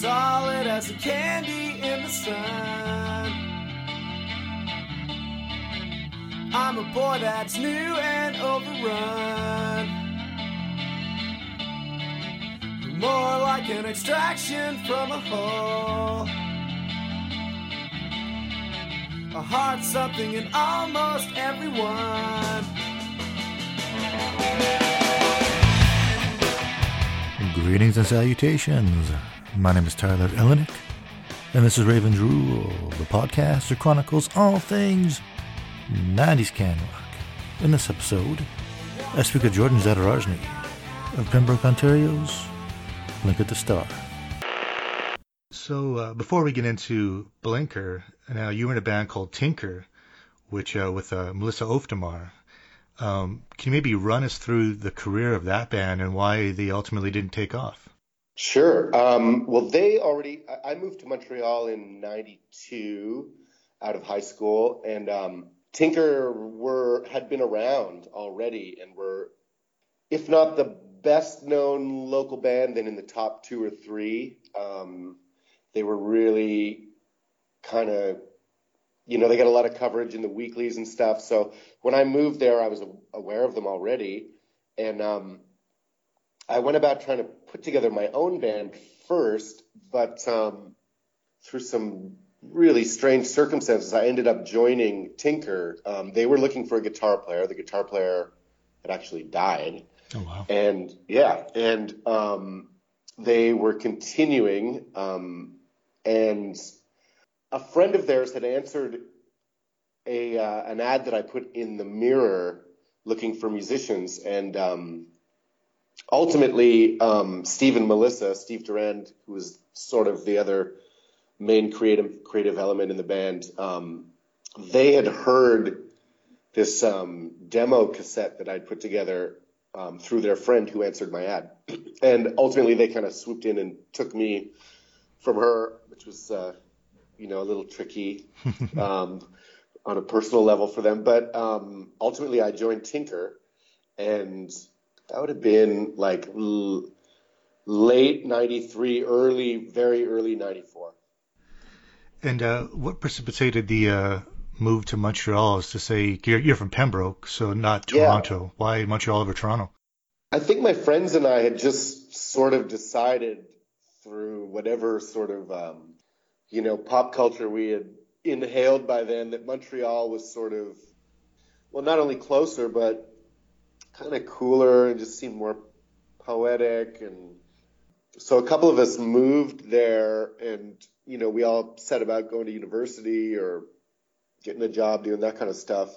solid as a candy in the sun. I'm a boy that's new and overrun. More like an extraction from a hole. A heart, something in almost everyone. Greetings and salutations. My name is Tyler Elenick, and this is Rave Drool, the podcast that chronicles all things 90s can rock. In this episode, I speak with Jordon Zadorozny of Pembroke, Ontario's Blinker the Star. So, uh, before we get into Blinker, now you were in a band called Tinker, which uh, with uh, Melissa Auf der Maur. Um, can you maybe run us through the career of that band and why they ultimately didn't take off? Sure. Um, well, they already. I moved to Montreal in '92 out of high school, and um, Tinker were had been around already and were, if not the best known local band, then in the top two or three. Um, they were really kind of you know, they got a lot of coverage in the weeklies and stuff. So when I moved there, I was aware of them already. And um, I went about trying to put together my own band first, but um, through some really strange circumstances, I ended up joining Tinker. Um, they were looking for a guitar player. The guitar player had actually died. Oh, wow. And yeah, and um, they were continuing. Um, and a friend of theirs had answered a uh, an ad that I put in the Mirror looking for musicians, and um, ultimately um, Steve and Melissa, Steve Durand, who was sort of the other main creative creative element in the band, um, they had heard this um, demo cassette that I'd put together um, through their friend who answered my ad, and ultimately they kind of swooped in and took me from her, which was. Uh, you know, a little tricky um, on a personal level for them. But um, ultimately, I joined Tinker, and that would have been like l- late '93, early, very early '94. And uh, what precipitated the uh, move to Montreal? Is to say you're, you're from Pembroke, so not Toronto. Yeah. Why Montreal over Toronto? I think my friends and I had just sort of decided through whatever sort of um, you know, pop culture we had inhaled by then that Montreal was sort of, well, not only closer, but kind of cooler and just seemed more poetic. And so a couple of us moved there and, you know, we all set about going to university or getting a job, doing that kind of stuff.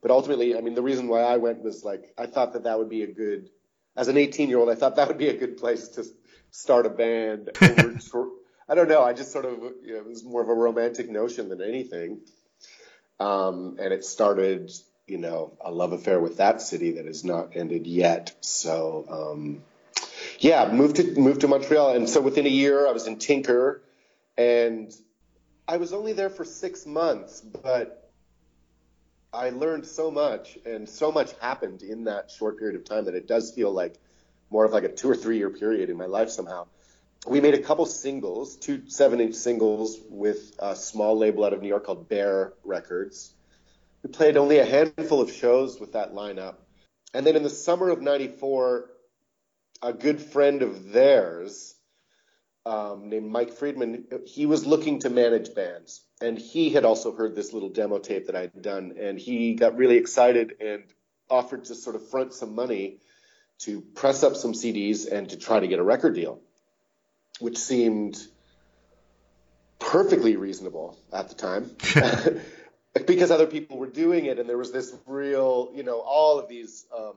But ultimately, I mean, the reason why I went was like, I thought that that would be a good, as an 18 year old, I thought that would be a good place to start a band. I don't know. I just sort of, you know, it was more of a romantic notion than anything. Um, and it started, you know, a love affair with that city that has not ended yet. So, um, yeah, moved to moved to Montreal, and so within a year, I was in Tinker, and I was only there for six months, but I learned so much, and so much happened in that short period of time that it does feel like more of like a two or three year period in my life somehow we made a couple singles, two seven inch singles with a small label out of New York called Bear Records. We played only a handful of shows with that lineup. And then in the summer of 94, a good friend of theirs um, named Mike Friedman, he was looking to manage bands. And he had also heard this little demo tape that I had done. And he got really excited and offered to sort of front some money to press up some CDs and to try to get a record deal which seemed perfectly reasonable at the time because other people were doing it and there was this real you know all of these um,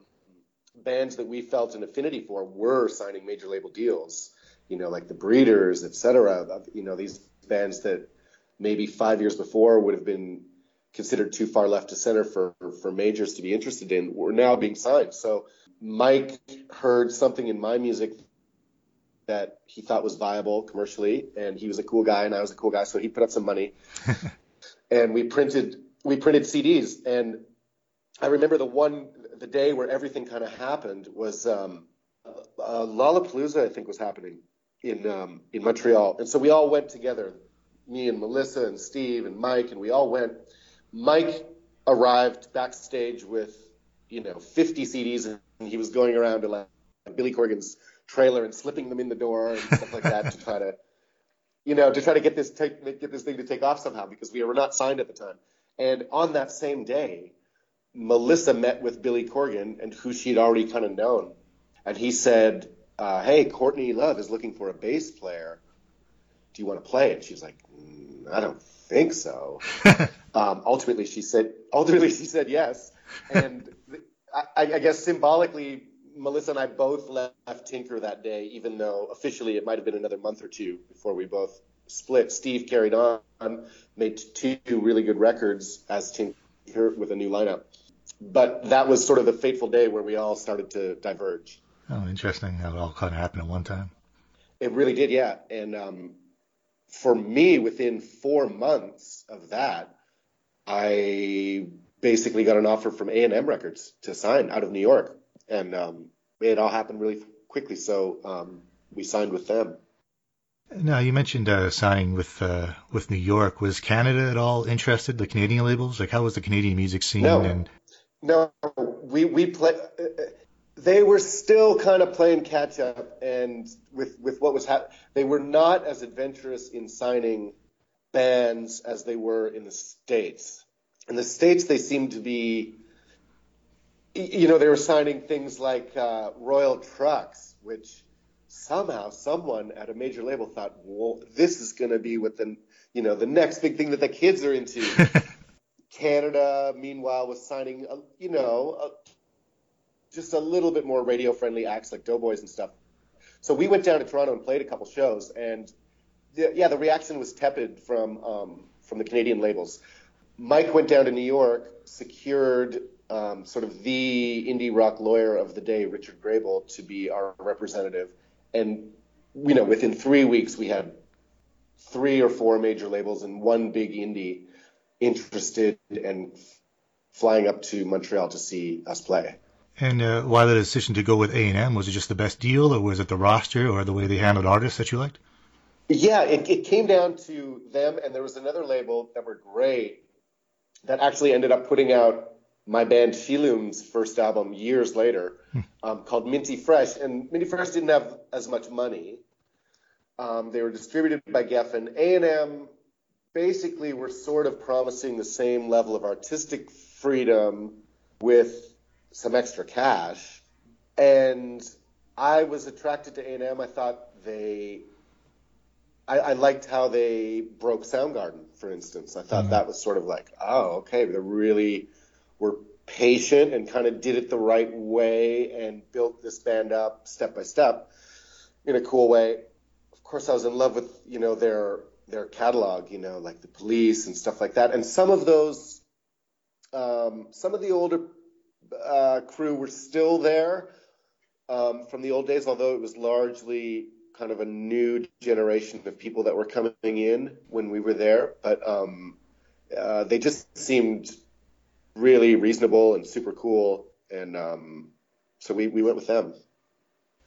bands that we felt an affinity for were signing major label deals you know like the breeders etc you know these bands that maybe five years before would have been considered too far left to center for for majors to be interested in were now being signed. So mike heard something in my music that he thought was viable commercially, and he was a cool guy, and I was a cool guy, so he put up some money, and we printed we printed CDs, and I remember the one the day where everything kind of happened was um, uh, Lollapalooza, I think, was happening, in um, in Montreal, and so we all went together. Me and Melissa and Steve and Mike, and we all went. Mike arrived backstage with you know 50 CDs, and he was going around to like Billy Corgan's trailer and slipping them in the door and stuff like that to try to, you know, to try to get this take, get this thing to take off somehow because we were not signed at the time. And on that same day, Melissa met with Billy Corgan and who she'd already kind of known, and he said, uh, "Hey, Courtney Love is looking for a bass player. Do you want to play?" And she's like, mm, "I don't think so." um, ultimately, she said. Ultimately, she said yes, and I, I guess symbolically, Melissa and I both left Tinker that day, even though officially it might have been another month or two before we both split. Steve carried on, made two really good records as Tinker with a new lineup. But that was sort of the fateful day where we all started to diverge. Oh, interesting That all kind of happened at one time. It really did, yeah. And um, for me, within four months of that, I basically got an offer from A&M Records to sign out of New York and um, it all happened really quickly. So um, we signed with them. Now you mentioned uh, signing with uh, with New York. Was Canada at all interested? The Canadian labels, like how was the Canadian music scene? No, and... no, we we play. Uh, they were still kind of playing catch up, and with with what was happening, they were not as adventurous in signing bands as they were in the states. In the states, they seemed to be you know, they were signing things like uh, Royal Trux, which somehow someone at a major label thought, well, this is going to be what the, you know, the next big thing that the kids are into. Canada, meanwhile, was signing, a, you know, just a little bit more radio friendly acts like Doughboys and stuff. So we went down to Toronto and played a couple shows, and the, yeah, the reaction was tepid from um, from the Canadian labels. Mike went down to New York, secured um, sort of the indie rock lawyer of the day, Richard Grable, to be our representative. And, you know, within three weeks, we had three or four major labels and one big indie interested and flying up to Montreal to see us play. And uh, why the decision to go with A&M? Was it just the best deal, or was it the roster, or the way they handled artists that you liked? Yeah, it, it came down to them, and there was another label that were great that actually ended up putting out my band Shilum's first album years later, hmm. um, called Minty Fresh. And Minty Fresh didn't have as much money. Um, they were distributed by Geffen. A&M basically were sort of promising the same level of artistic freedom with some extra cash. And I was attracted to A&M. I thought they I, I, liked how they broke Soundgarden, for instance. I thought mm-hmm. that was sort of like, oh, okay, they're really were patient and kind of did it the right way and built this band up step by step in a cool way. Of course, I was in love with you know their their catalog, you know, like the Police and stuff like that. And some of those, um, some of the older uh, crew were still there um, from the old days, although it was largely kind of a new generation of people that were coming in when we were there. But um, uh, they just seemed really reasonable and super cool. And um, so we, we went with them.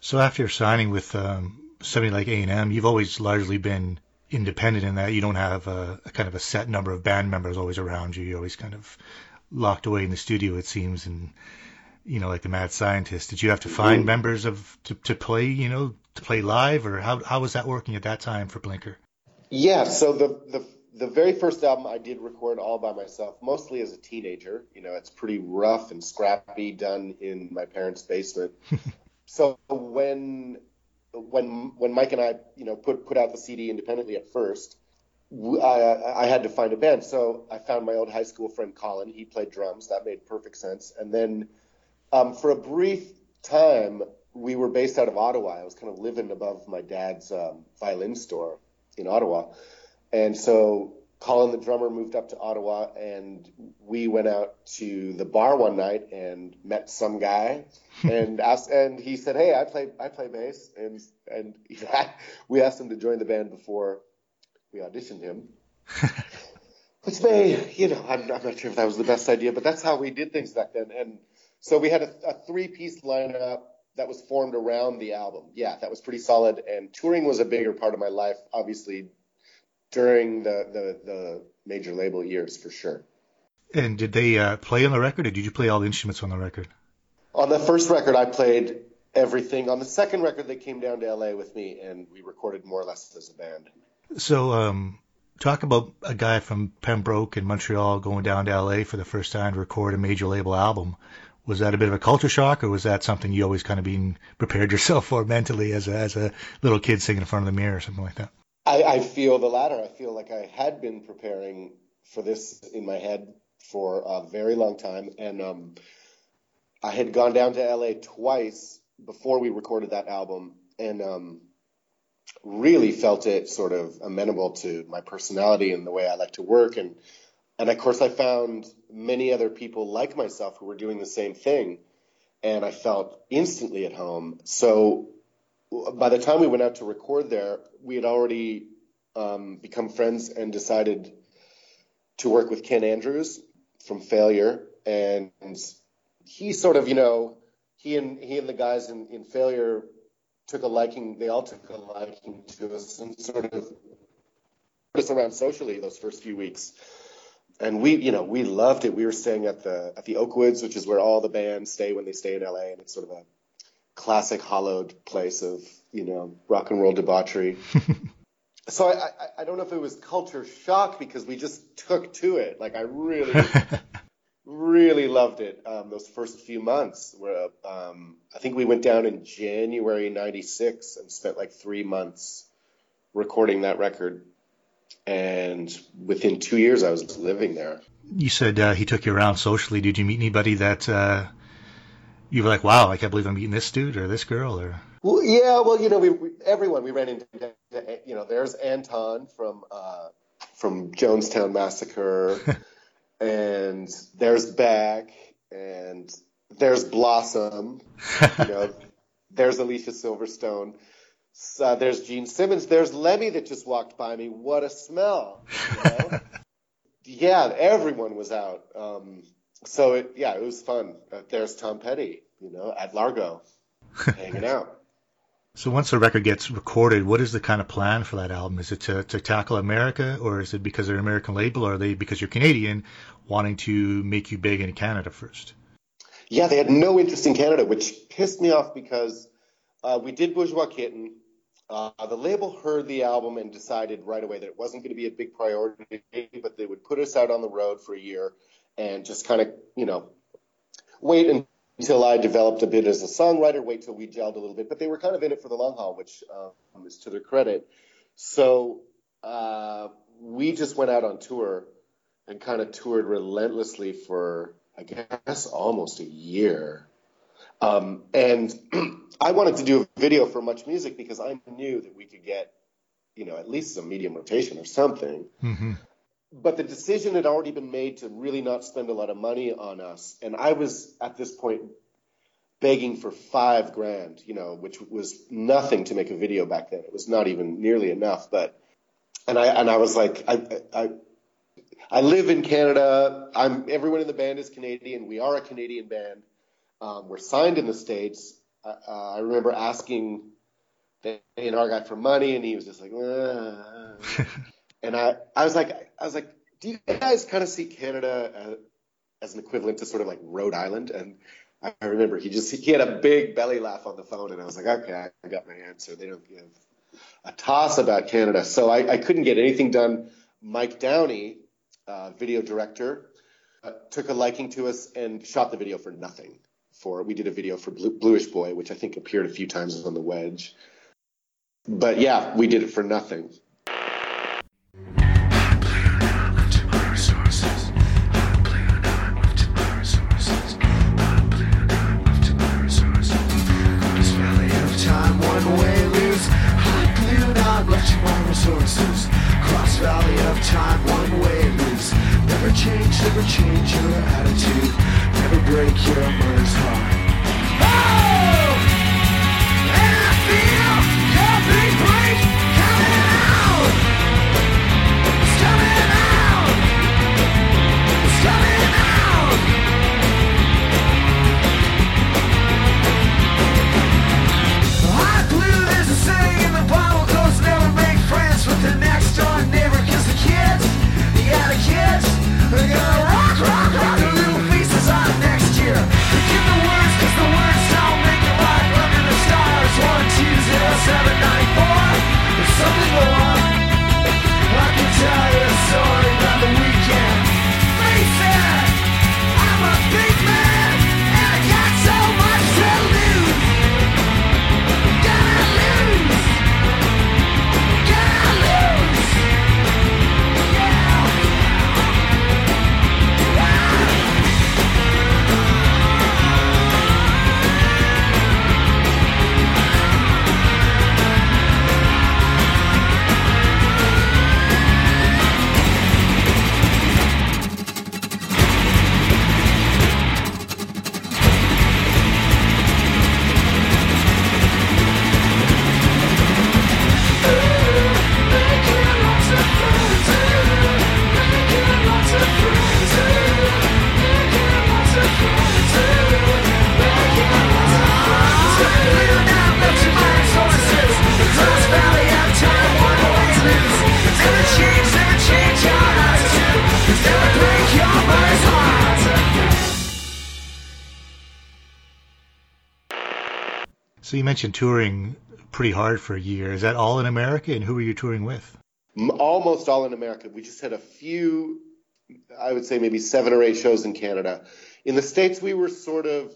So after signing with um, somebody like A&M, you've always largely been independent in that you don't have a, a, kind of a set number of band members always around you. You're always kind of locked away in the studio, it seems, and you know, like the mad scientist. Did you have to find mm. members of to, to play, you know, to play live, or how how was that working at that time for Blinker? Yeah, so the the the very first album I did record all by myself, mostly as a teenager. You know, it's pretty rough and scrappy, done in my parents' basement. so when when when Mike and I, you know, put put out the CD independently at first, I, I had to find a band. So I found my old high school friend Colin. He played drums. That made perfect sense. And then um, for a brief time, we were based out of Ottawa. I was kind of living above my dad's um, violin store in Ottawa. And so Colin, the drummer, moved up to Ottawa, and we went out to the bar one night and met some guy, and asked, and he said, "Hey, I play I play bass," and and we asked him to join the band before we auditioned him. Which may, you know, I'm, I'm, not sure if that was the best idea, but that's how we did things back then. And so we had a, a three-piece lineup. that was formed around the album. Yeah, that was pretty solid. And touring was a bigger part of my life, obviously, during the the, the major label years for sure. And did they uh, play on the record, or did you play all the instruments on the record? On the first record, I played everything. On the second record, they came down to LA with me, and we recorded more or less as a band. So, um, talk about a guy from Pembroke in Montreal going down to LA for the first time to record a major label album. Was that a bit of a culture shock, or was that something you always kind of been prepared yourself for mentally as a, as a little kid singing in front of the mirror or something like that? I, I feel the latter. I feel like I had been preparing for this in my head for a very long time, and um, I had gone down to LA twice before we recorded that album, and um, really felt it sort of amenable to my personality and the way I like to work, and and of course I found many other people like myself who were doing the same thing, and I felt instantly at home. So by the time we went out to record there, we had already um, become friends and decided to work with Ken Andrews from Failure, and he sort of, you know, he and he and the guys in, in Failure took a liking. They all took a liking to us and sort of put us around socially those first few weeks. And we, you know, we loved it. We were staying at the at the Oakwoods, which is where all the bands stay when they stay in LA, and it's sort of a classic hollowed place of you know rock and roll debauchery. so I, I, I don't know if it was culture shock because we just took to it. Like I really really loved it um, those first few months. Where um, I think we went down in January '96 and spent like three months recording that record. And within two years, I was living there. You said uh, he took you around socially. Did you meet anybody that uh, you were like, "Wow, I can't believe I'm meeting this dude or this girl"? Or well, yeah, well, you know, we, we everyone we ran into. You know, there's Anton from uh, from Jonestown Massacre. and there's Beck, and there's Blossom, you know, there's Alicia Silverstone. Uh, there's Gene Simmons. There's Lemmy that just walked by me. What a smell! You know? yeah, everyone was out. Um, so it, yeah, it was fun. Uh, there's Tom Petty, you know, at Largo, hanging out. So once the record gets recorded, what is the kind of plan for that album? Is it to, to tackle America, or is it because they're an American label, or are they because you're Canadian wanting to make you big in Canada first? Yeah, they had no interest in Canada, which pissed me off because uh, we did Bourgeois Kitten. Uh, the label heard the album and decided right away that it wasn't going to be a big priority, but they would put us out on the road for a year and just kind of, you know, wait and until I developed a bit as a songwriter, wait till we gelled a little bit. But they were kind of in it for the long haul, which um, is to their credit. So uh, we just went out on tour and kind of toured relentlessly for, I guess, almost a year. Um, and I wanted to do a video for Much Music because I knew that we could get, you know, at least some medium rotation or something. Mm-hmm but the decision had already been made to really not spend a lot of money on us. And I was at this point begging for five grand, you know, which was nothing to make a video back then. It was not even nearly enough. But and I and I was like, I I I live in Canada. I'm everyone in the band is Canadian. We are a Canadian band. Um, we're signed in the states. Uh, I remember asking the A&R guy for money, and he was just like, and I, I was like, I was like, do you guys kind of see Canada as, as, an equivalent to sort of like Rhode Island? And I remember he just he had a big belly laugh on the phone, and I was like, okay, I got my answer. They don't give a toss about Canada, so I, I couldn't get anything done. Mike Downey, uh, video director, uh, took a liking to us and shot the video for nothing. For we did a video for Blue, Bluish Boy, which I think appeared a few times on the Wedge. But yeah, we did it for nothing. change your attitude, never break your So you mentioned touring pretty hard for a year. Is that all in America, and who were you touring with? Almost all in America. We just had a few, I would say maybe seven or eight shows in Canada. In the States, we were sort of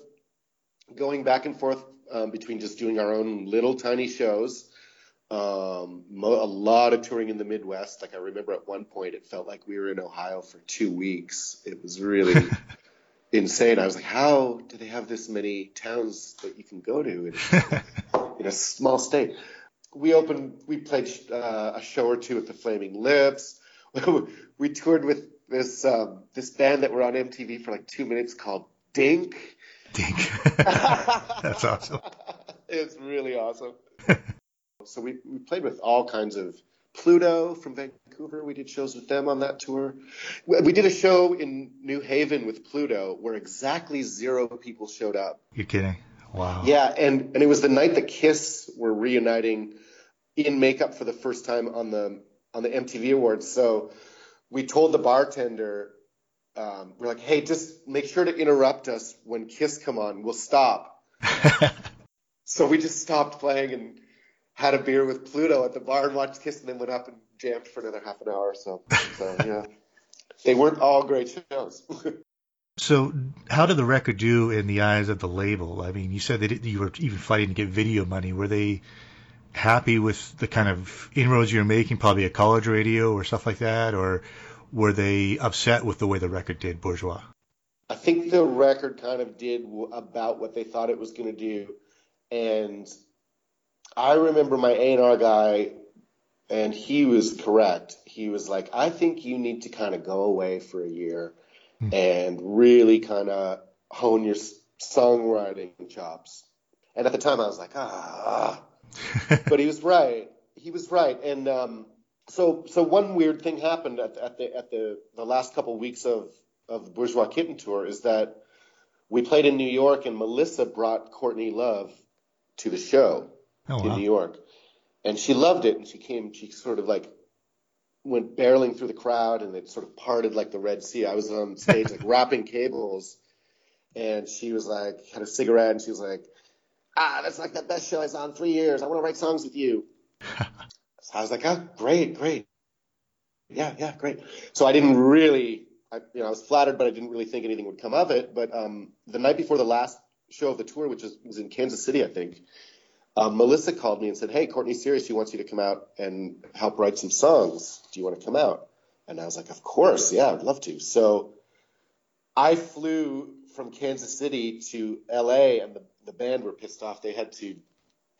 going back and forth um, between just doing our own little tiny shows. Um, mo- a lot of touring in the Midwest. Like I remember at one point, it felt like we were in Ohio for two weeks. It was really insane. I was like, how do they have this many towns that you can go to in, in a small state? We opened, we played uh, a show or two at the Flaming Lips. we toured with this um, this band that were on MTV for like two minutes called Dink. Dink. That's awesome. it's really awesome. so we, we played with all kinds of Pluto from Vancouver. We did shows with them on that tour. We did a show in New Haven with Pluto where exactly zero people showed up. You're kidding. Wow. Yeah, and, and it was the night that Kiss were reuniting in makeup for the first time on the on the MTV Awards. So we told the bartender, um, we're like, hey, just make sure to interrupt us when Kiss come on. We'll stop. so we just stopped playing and had a beer with Pluto at the bar and watched Kiss, and then went up and jammed for another half an hour or so. So yeah, they weren't all great shows. So, how did the record do in the eyes of the label? I mean, you said that you were even fighting to get video money. Were they happy with the kind of inroads you were making, probably at college radio or stuff like that, or were they upset with the way the record did, Bourgeois? I think the record kind of did about what they thought it was going to do, and I remember my A&R guy, and he was correct. He was like, "I think you need to kind of go away for a year." mm. and really kind of hone your songwriting chops. And at the time, I was like, ah, but he was right. He was right. And um, so, so one weird thing happened at, at the at the the last couple of weeks of of the Bourgeois Kitten tour is that we played in New York, and Melissa brought Courtney Love to the show oh, in wow. New York, and she loved it. And she came. She sort of like went barreling through the crowd and it sort of parted like the Red Sea. I was on stage like wrapping cables and she was like had a cigarette and she was like, Ah, that's like the best show I saw in three years. I want to write songs with you. so I was like, Oh, great, great. Yeah, yeah, great. So I didn't really I you know, I was flattered, but I didn't really think anything would come of it. But um the night before the last show of the tour, which was, was in Kansas City, I think, um, Melissa called me and said, "Hey, Courtney Serious, she wants you to come out and help write some songs. Do you want to come out?" And I was like, "Of course, yeah, I'd love to." So I flew from Kansas City to L.A. and the, the band were pissed off. They had to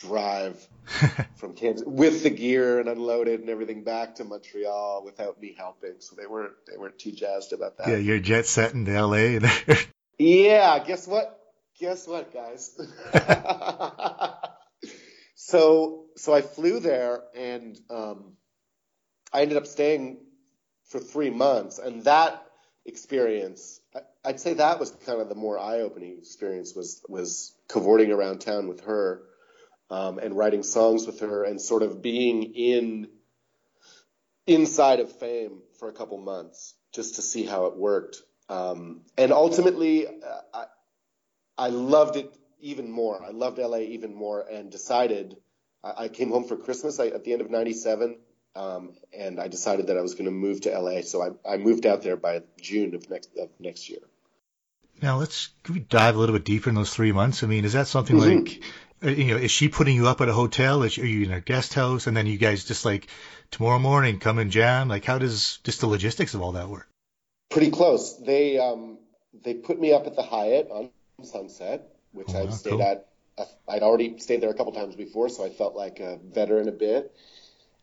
drive from Kansas with the gear and unloaded and everything back to Montreal without me helping. So they weren't they weren't too jazzed about that. Yeah, you're jet setting to LA. yeah, guess what? Guess what, guys? So so I flew there and um, I ended up staying for three months, and that experience, I, would say that was kind of the more eye-opening experience was was cavorting around town with her um, and writing songs with her and sort of being in inside of fame for a couple months just to see how it worked. Um, and ultimately, uh, I, I loved it even more. I loved LA even more and decided I, I came home for Christmas I, at the end of 97 um, and I decided that I was going to move to LA. So I, I moved out there by June of next of next year. Now let's dive a little bit deeper in those three months. I mean, is that something mm-hmm. like, uh, you know, is she putting you up at a hotel? Is, are you in a guest house? And then you guys just like tomorrow morning come and jam? Like, how does just the logistics of all that work? Pretty close. They um, they put me up at the Hyatt on Sunset, which oh, I've stayed cool. at. I'd already stayed there a couple times before, so I felt like a veteran a bit.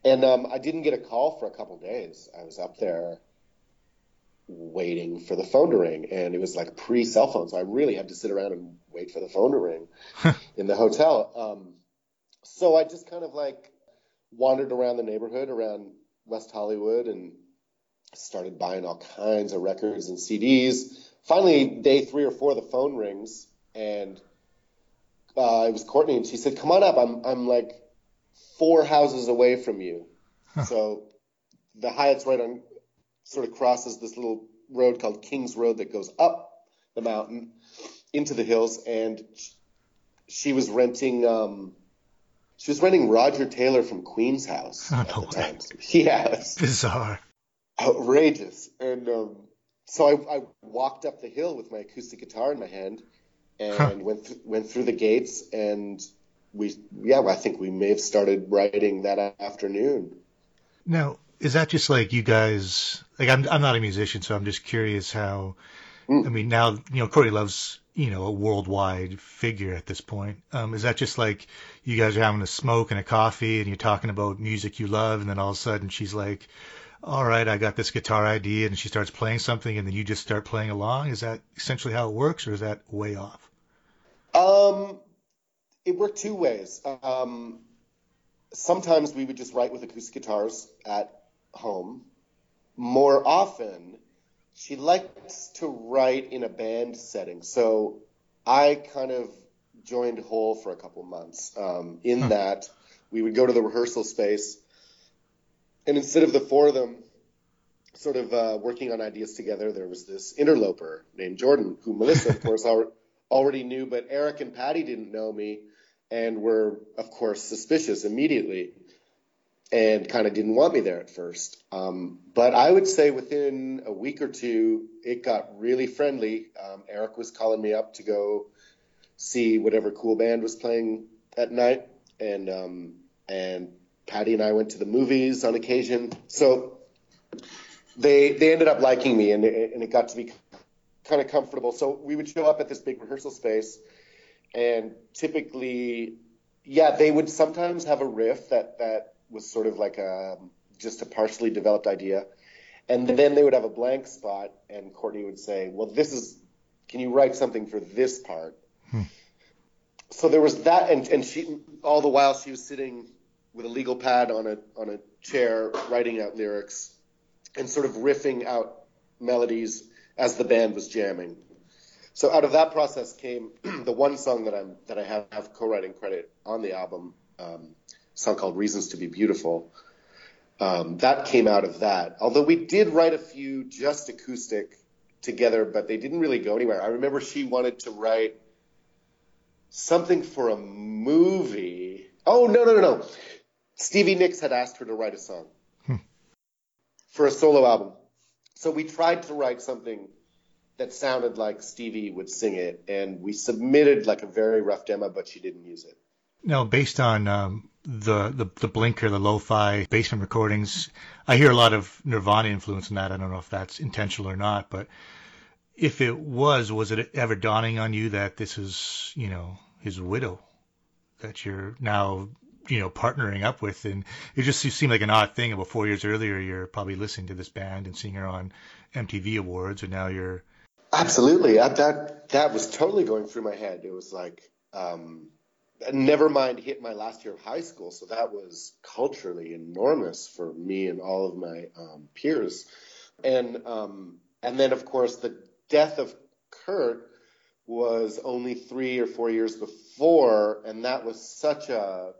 And um, I didn't get a call for a couple days. I was up there waiting for the phone to ring, and it was like pre cell phone, so I really had to sit around and wait for the phone to ring in the hotel. Um, so I just kind of like wandered around the neighborhood around West Hollywood and started buying all kinds of records and CDs. Finally, day three or four, the phone rings, and uh, it was Courtney, and she said, "Come on up. I'm I'm like four houses away from you." Huh. So the Hyatt's right on, sort of crosses this little road called King's Road that goes up the mountain into the hills, and she was renting um, she was renting Roger Taylor from Queen's house Oh, at no the way. time. Yeah, it Bizarre. outrageous. And um, so I, I walked up the hill with my acoustic guitar in my hand and Huh. went th- went through the gates and we yeah I think we may have started writing that afternoon. Now, is that just like you guys? Like, I'm I'm not a musician, so I'm just curious how. Mm. I mean, now you know Courtney Love's you know a worldwide figure at this point. Um, is that just like you guys are having a smoke and a coffee, and you're talking about music you love, and then all of a sudden she's like, "All right, I got this guitar idea," and she starts playing something, and then you just start playing along. Is that essentially how it works, or is that way off? Um, it worked two ways. Um, sometimes we would just write with acoustic guitars at home. More often, she likes to write in a band setting. So I kind of joined Hole for a couple months. Um, in Huh. that, we would go to the rehearsal space, and instead of the four of them sort of uh, working on ideas together, there was this interloper named Jordan, who Melissa, of course, al- already knew, but Eric and Patty didn't know me and were, of course, suspicious immediately and kind of didn't want me there at first. Um, but I would say within a week or two, it got really friendly. Um, Eric was calling me up to go see whatever cool band was playing at night, and um, and Patty and I went to the movies on occasion. So they they ended up liking me, and it, and it got to be kind of comfortable. So we would show up at this big rehearsal space, and typically, yeah, they would sometimes have a riff that that was sort of like a just a partially developed idea, and then they would have a blank spot, and Courtney would say, "Well, this is, can you write something for this part?" Hmm. So there was that, and and she all the while she was sitting with a legal pad on a on a chair writing out lyrics and sort of riffing out melodies as the band was jamming. So out of that process came the one song that I'm that I have, have co-writing credit on the album, um, a song called "Reasons to Be Beautiful." Um, that came out of that. Although we did write a few just acoustic together, but they didn't really go anywhere. I remember she wanted to write something for a movie. Oh no no no no! Stevie Nicks had asked her to write a song for a solo album. So we tried to write something that sounded like Stevie would sing it, and we submitted like a very rough demo, but she didn't use it. Now, based on um, the, the the Blinker, the lo-fi basement recordings, I hear a lot of Nirvana influence in that. I don't know if that's intentional or not, but if it was, was it ever dawning on you that this is, you know, his widow that you're now, you know, partnering up with? And it just seemed like an odd thing. About four years earlier, you're probably listening to this band and seeing her on MTV Awards, and now you're Absolutely, that that, that was totally going through my head. It was like, um, never mind, hit my last year of high school, so that was culturally enormous for me and all of my um, peers, and um, and then of course the death of Kurt was only three or four years before, and that was such a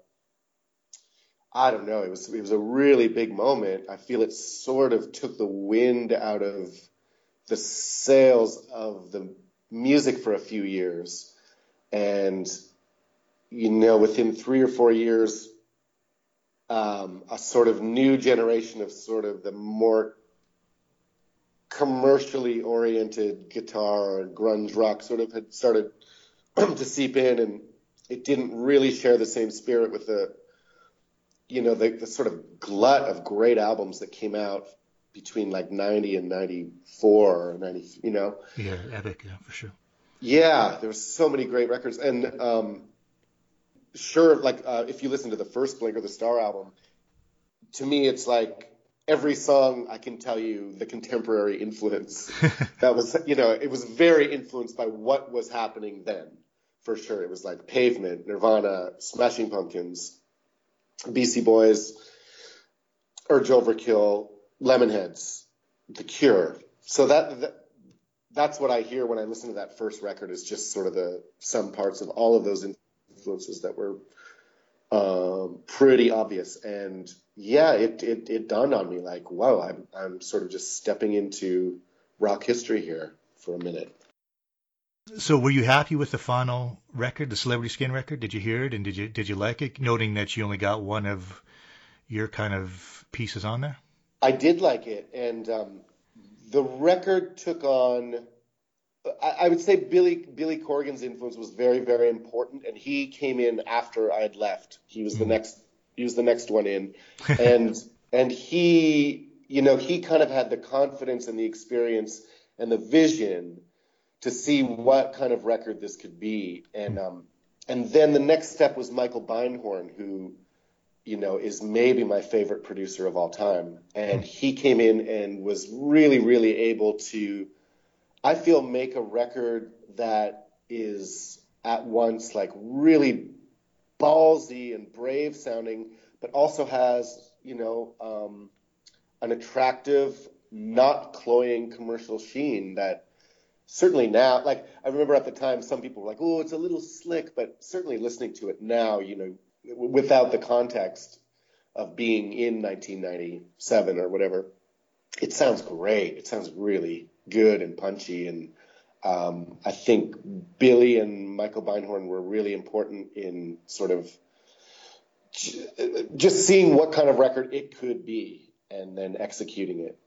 I don't know. It was it was a really big moment. I feel it sort of took the wind out of the sails of the music for a few years, and you know, within three or four years, um, a sort of new generation of sort of the more commercially oriented guitar grunge rock sort of had started to seep in, and it didn't really share the same spirit with the you know the, the sort of glut of great albums that came out between like 90 and 94 or 90 you know? Yeah, epic, yeah, for sure. yeah there were so many great records. And um sure like uh, if you listen to the first Blinker the Star album to me it's like every song i can tell you the contemporary influence. That was you know it was very influenced by what was happening then for sure. It was like pavement nirvana smashing pumpkins BC Boys, Urge Overkill, Lemonheads, The Cure. So that, that that's what I hear when I listen to that first record is just sort of the some parts of all of those influences that were um, pretty obvious. And yeah, it, it it dawned on me like, wow, I'm I'm sort of just stepping into rock history here for a minute. So were you happy with the final record, the Celebrity Skin record? Did you hear it and did you did you like it? Noting that you only got one of your kind of pieces on there. I did like it, and um, the record took on. I, I would say Billy Billy Corgan's influence was very very important, and he came in after I had left. He was the Mhm. next. He was the next one in, and and he you know he kind of had the confidence and the experience and the vision to see what kind of record this could be, and um, and then the next step was Michael Beinhorn, who you know, is maybe my favorite producer of all time. And he came in and was really, really able to, I feel, make a record that is at once like really ballsy and brave sounding, but also has, you know, um, an attractive, not cloying commercial sheen that certainly now, like I remember at the time, some people were like, "Oh, it's a little slick," but certainly listening to it now, you know, without the context of being in 1997 or whatever, it sounds great. It sounds really good and punchy, and um, I think Billy and Michael Beinhorn were really important in sort of just seeing what kind of record it could be and then executing it.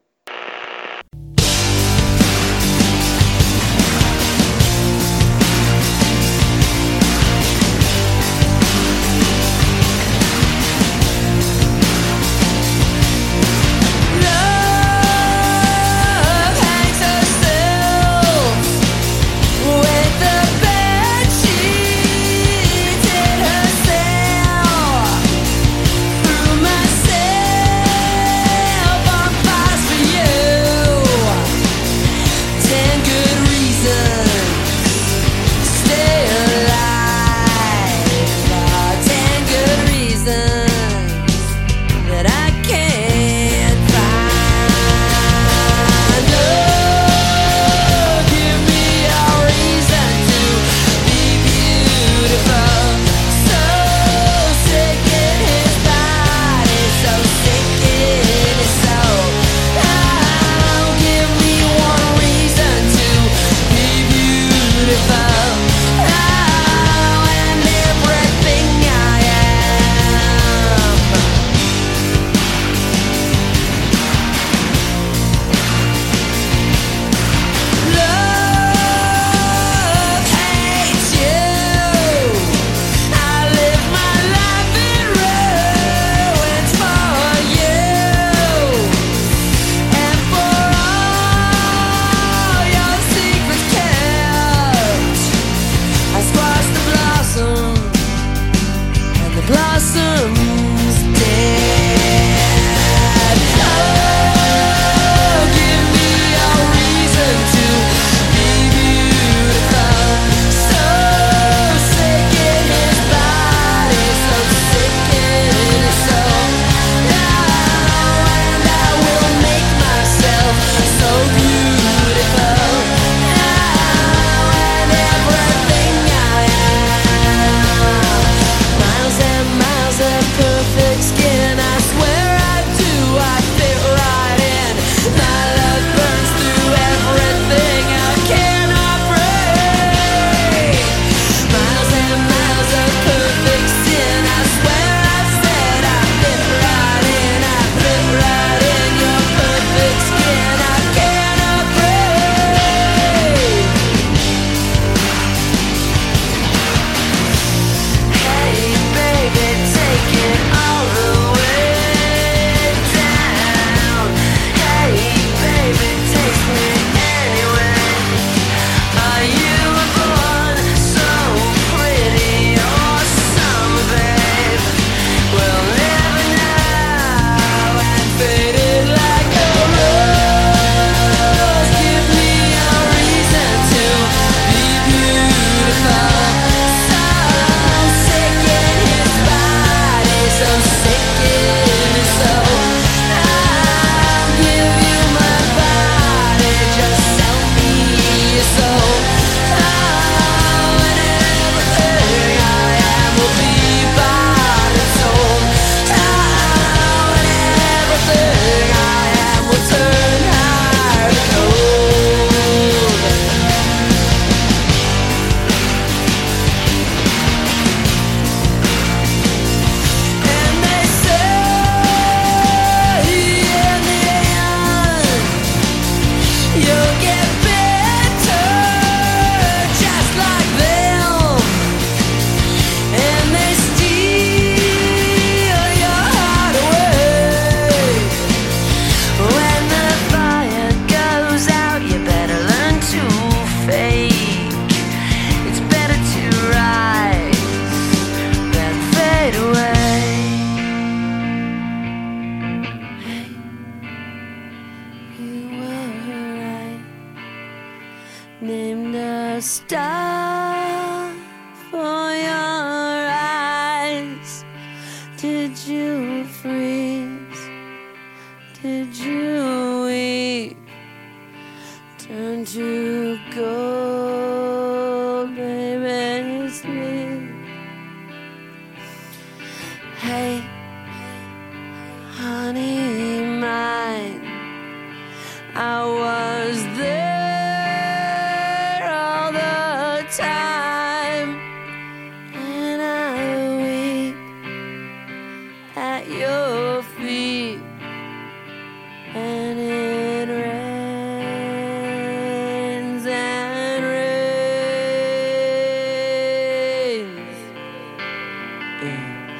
Yes.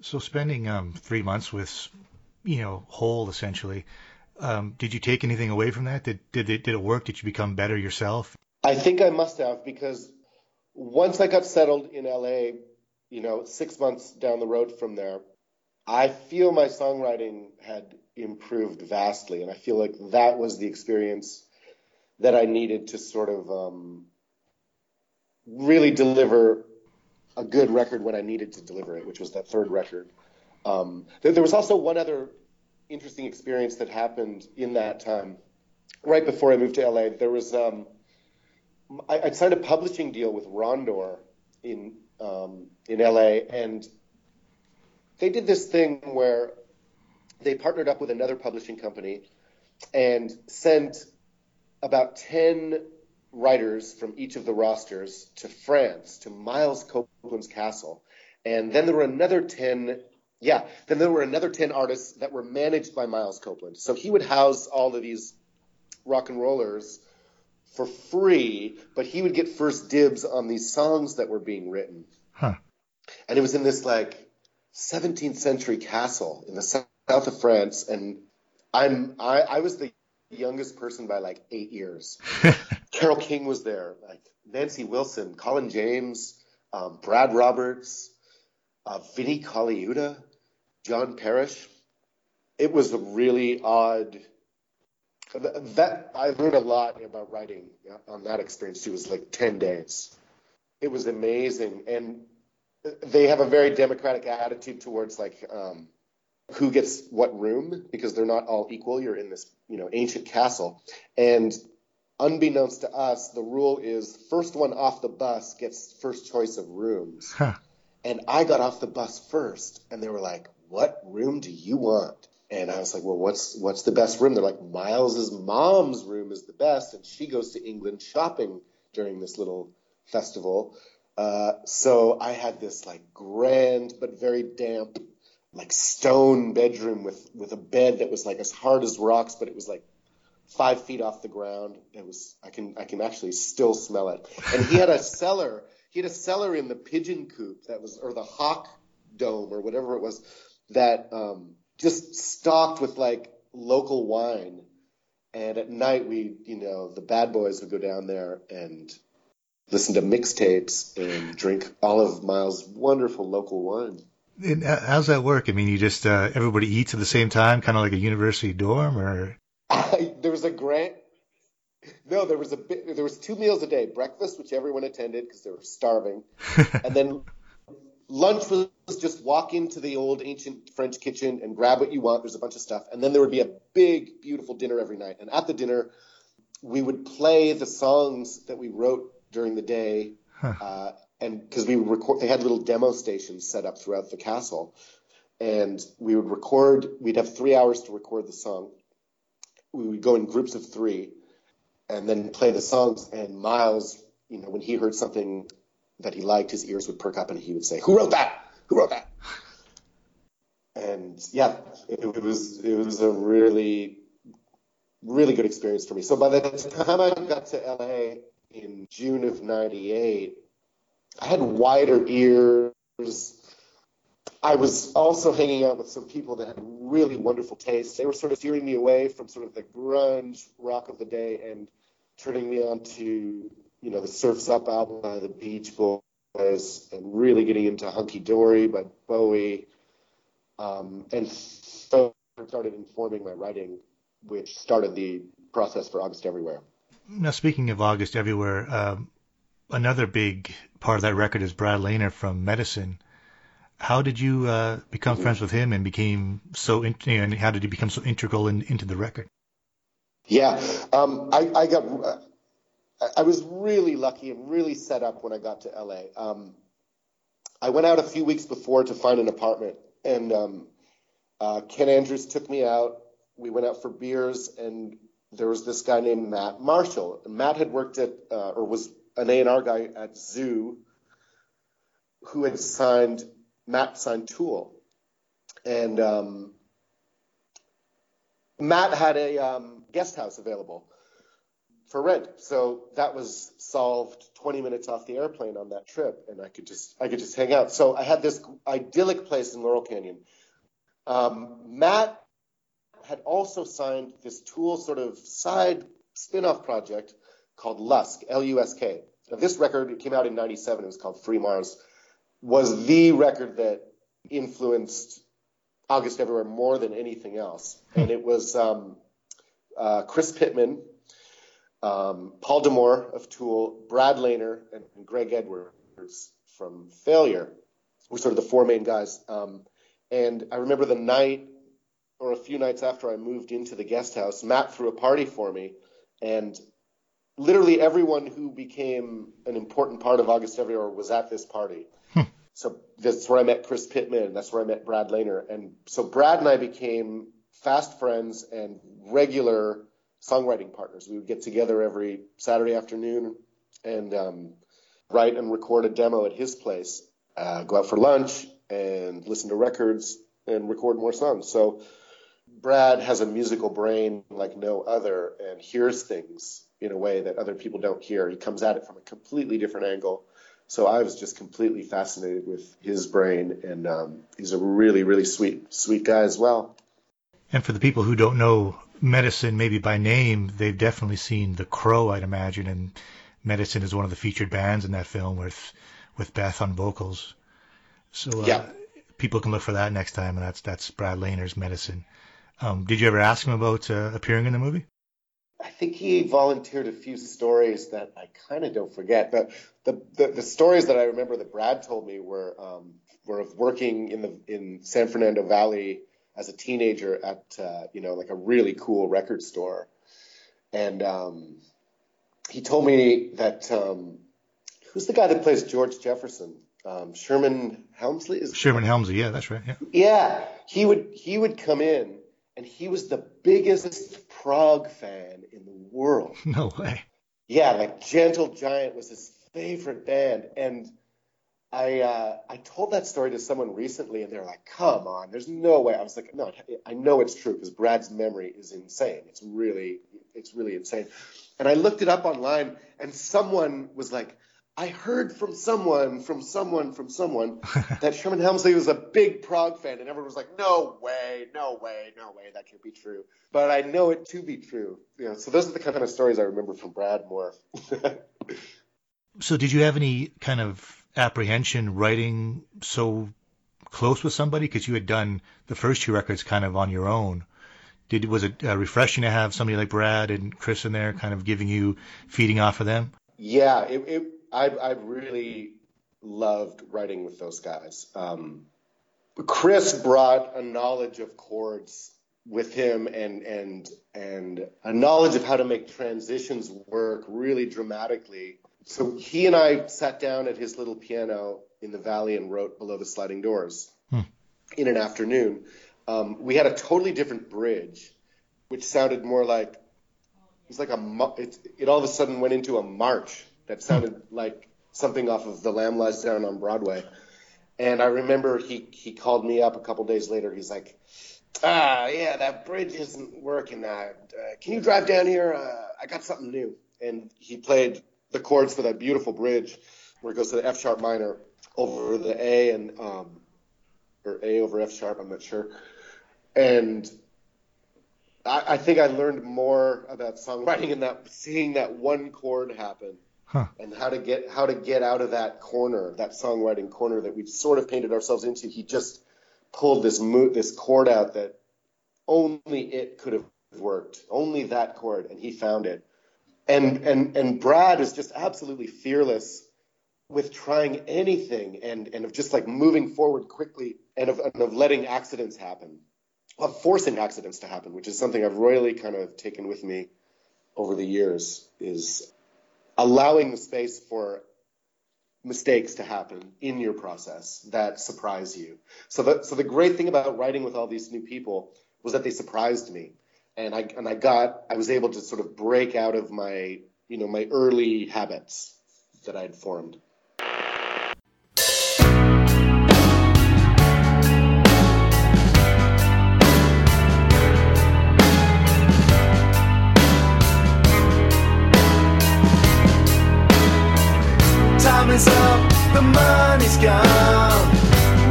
So spending um, three months with, you know, Hole essentially, um, did you take anything away from that? Did did it did it work? Did you become better yourself? I think I must have because once I got settled in LA, you know, six months down the road from there, I feel my songwriting had improved vastly, and I feel like that was the experience that I needed to sort of um, really deliver a good record when I needed to deliver it, which was that third record. Um, there, was also one other interesting experience that happened in that time, right before I moved to LA. There was um, I, I'd signed a publishing deal with Rondor in um, in LA, and they did this thing where they partnered up with another publishing company and sent about ten writers from each of the rosters to France to Miles Copeland's castle, and then there were another ten. Yeah, then there were another ten artists that were managed by Miles Copeland. So he would house all of these rock and rollers for free, but he would get first dibs on these songs that were being written. Huh. And it was in this like 17th century castle in the south of France, and I'm I, I was the youngest person by like eight years. Carole King was there, like Nancy Wilson, Colin James, um, Brad Roberts, uh, Vinnie Colaiuta, John Parrish. It was a really odd. That I learned a lot about writing on that experience too. It was like ten days. It was amazing, and they have a very democratic attitude towards like um, who gets what room because they're not all equal. You're in this you know ancient castle, and unbeknownst to us, the rule is first one off the bus gets first choice of rooms. Huh. And I got off the bus first, and they were like, "What room do you want?" And I was like, "Well, what's what's the best room?" They're like, "Miles's mom's room is the best, and she goes to England shopping during this little festival." Uh, so I had this like grand but very damp, like stone bedroom with with a bed that was like as hard as rocks, but it was like five feet off the ground. It was I can I can actually still smell it. And he had a cellar. He had a cellar in the pigeon coop that was or the hawk dome or whatever it was that um, just stocked with like local wine. And at night we you know the bad boys would go down there and listen to mixtapes and drink all of Miles' wonderful local wine. And how's that work? I mean, you just uh, everybody eats at the same time, kind of like a university dorm, or I, there was a grant. No, there was a bit, there was two meals a day: breakfast, which everyone attended because they were starving, and then lunch was just walk into the old ancient French kitchen and grab what you want. There's a bunch of stuff, and then there would be a big, beautiful dinner every night. And at the dinner, we would play the songs that we wrote during the day, Huh. uh, and because we record, they had little demo stations set up throughout the castle, and we would record. We'd have three hours to record the song. We would go in groups of three, and then play the songs. And Miles, you know, when he heard something that he liked, his ears would perk up, and he would say, "Who wrote that? Who wrote that?" And yeah, it, it was it was a really really good experience for me. So by the time I got to LA in June of '98, I had wider ears. I was also hanging out with some people that had really wonderful taste. They were sort of steering me away from sort of the grunge rock of the day and turning me on to, you know, the Surf's Up album by the Beach Boys and really getting into Hunky Dory by Bowie. Um, and so started informing my writing, which started the process for August Everywhere. Now, speaking of August Everywhere, um, another big part of that record is Brad Laner from Medicine. How did you uh, become friends with him and became so? In, and how did you become so integral in, into the record? Yeah, um, I, I, got. I was really lucky and really set up when I got to LA. Um, I went out a few weeks before to find an apartment, and um, uh, Ken Andrews took me out. We went out for beers, and there was this guy named Matt Marshall. Matt had worked at, uh, or was an A&R guy at Zoo, who had signed, Matt signed Tool. And um, Matt had a um, guest house available for rent. So that was solved 20 minutes off the airplane on that trip, and I could just I could just hang out. So I had this idyllic place in Laurel Canyon. Um, Matt had also signed this Tool sort of side spin-off project called Lusk, L-U-S-K. Now, this record it came out in '97. It was called Free Mars. Was the record that influenced August Everywhere more than anything else, and it was um, uh, Chris Pitman um, Paul D'Amour of Tool, Brad Laner, and, and, Greg Edwards from Failure were sort of the four main guys. Um, and I remember the night or a few nights after I moved into the guest house, Matt threw a party for me, and literally everyone who became an important part of August Everywhere was at this party. Hmm. So that's where I met Chris Pitman. That's where I met Brad Laner. And so Brad and I became fast friends and regular songwriting partners. We would get together every Saturday afternoon and um, write and record a demo at his place, uh, go out for lunch and listen to records and record more songs. So Brad has a musical brain like no other and hears things in a way that other people don't hear. He comes at it from a completely different angle. So I was just completely fascinated with his brain, and um, he's a really, really sweet, sweet guy as well. And for the people who don't know Medicine, maybe by name, they've definitely seen The Crow, I'd imagine, and Medicine is one of the featured bands in that film with with Beth on vocals. So uh, yeah. people can look for that next time, and that's that's Brad Laner's Medicine. Um, did you ever ask him about uh, appearing in the movie? I think he volunteered a few stories that I kind of don't forget, but the, the, the stories that I remember that Brad told me were um, were of working in the in San Fernando Valley as a teenager at uh, you know like a really cool record store, and um, he told me that um, who's the guy that plays George Jefferson? Um, Sherman Helmsley is Sherman Hemsley, yeah, that's right. Yeah. Yeah, he would he would come in, and he was the biggest prog fan in the world. No way. Yeah, like Gentle Giant was his favorite band, and I uh, I told that story to someone recently, and they're like, "Come on, there's no way." I was like, "No, I know it's true because Brad's memory is insane. It's really it's really insane." And I looked it up online, and someone was like, "I heard from someone, from someone, from someone that Sherman Helmsley was a big prog fan," and everyone was like, "No way, no way, no way, that can't be true." But I know it to be true. You know, so those are the kind of stories I remember from Brad more. so, did you have any kind of apprehension writing so close with somebody because you had done the first two records kind of on your own. Did was it uh, refreshing to have somebody like Brad and Chris in there, kind of giving you feeding off of them? Yeah, it, it I I really loved writing with those guys. Um, Chris brought a knowledge of chords with him and and and a knowledge of how to make transitions work really dramatically so he and I sat down at his little piano in the valley and wrote Below the Sliding Doors hmm. in an afternoon. Um, we had a totally different bridge, which sounded more like it was like a it, it all of a sudden went into a march that sounded like something off of The Lamb Lies Down on Broadway. And I remember he he called me up a couple days later. He's like, ah, yeah, that bridge isn't working. Uh, can you drive down here? Uh, I got something new. And he played the chords for that beautiful bridge where it goes to the F sharp minor over the A and um, or A over F sharp. I'm not sure. And I, I think I learned more about songwriting in that seeing that one chord happen Huh. and how to get how to get out of that corner, that songwriting corner that we've sort of painted ourselves into. He just pulled this mo- this chord out that only it could have worked, only that chord, and he found it. And and and Brad is just absolutely fearless with trying anything and and of just like moving forward quickly and of, and of letting accidents happen, of forcing accidents to happen, which is something I've royally kind of taken with me over the years. Is allowing the space for mistakes to happen in your process that surprise you. So the so the great thing about writing with all these new people was that they surprised me, and I and I got I was able to sort of break out of my you know my early habits that I'd formed. The money's gone.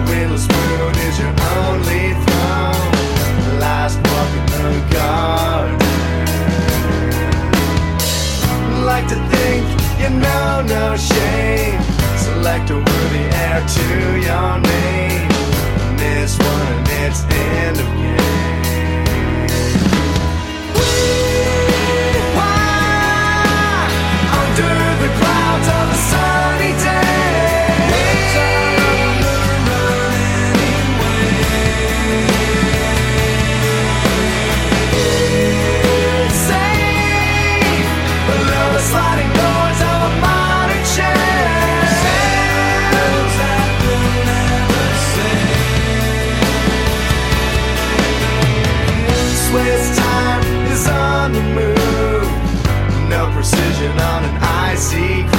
Willow spoon is your only throne. Last walk in the garden. Like to think you know no shame. Select a worthy heir to your name. This one it's end of game. Why? Precision on an icy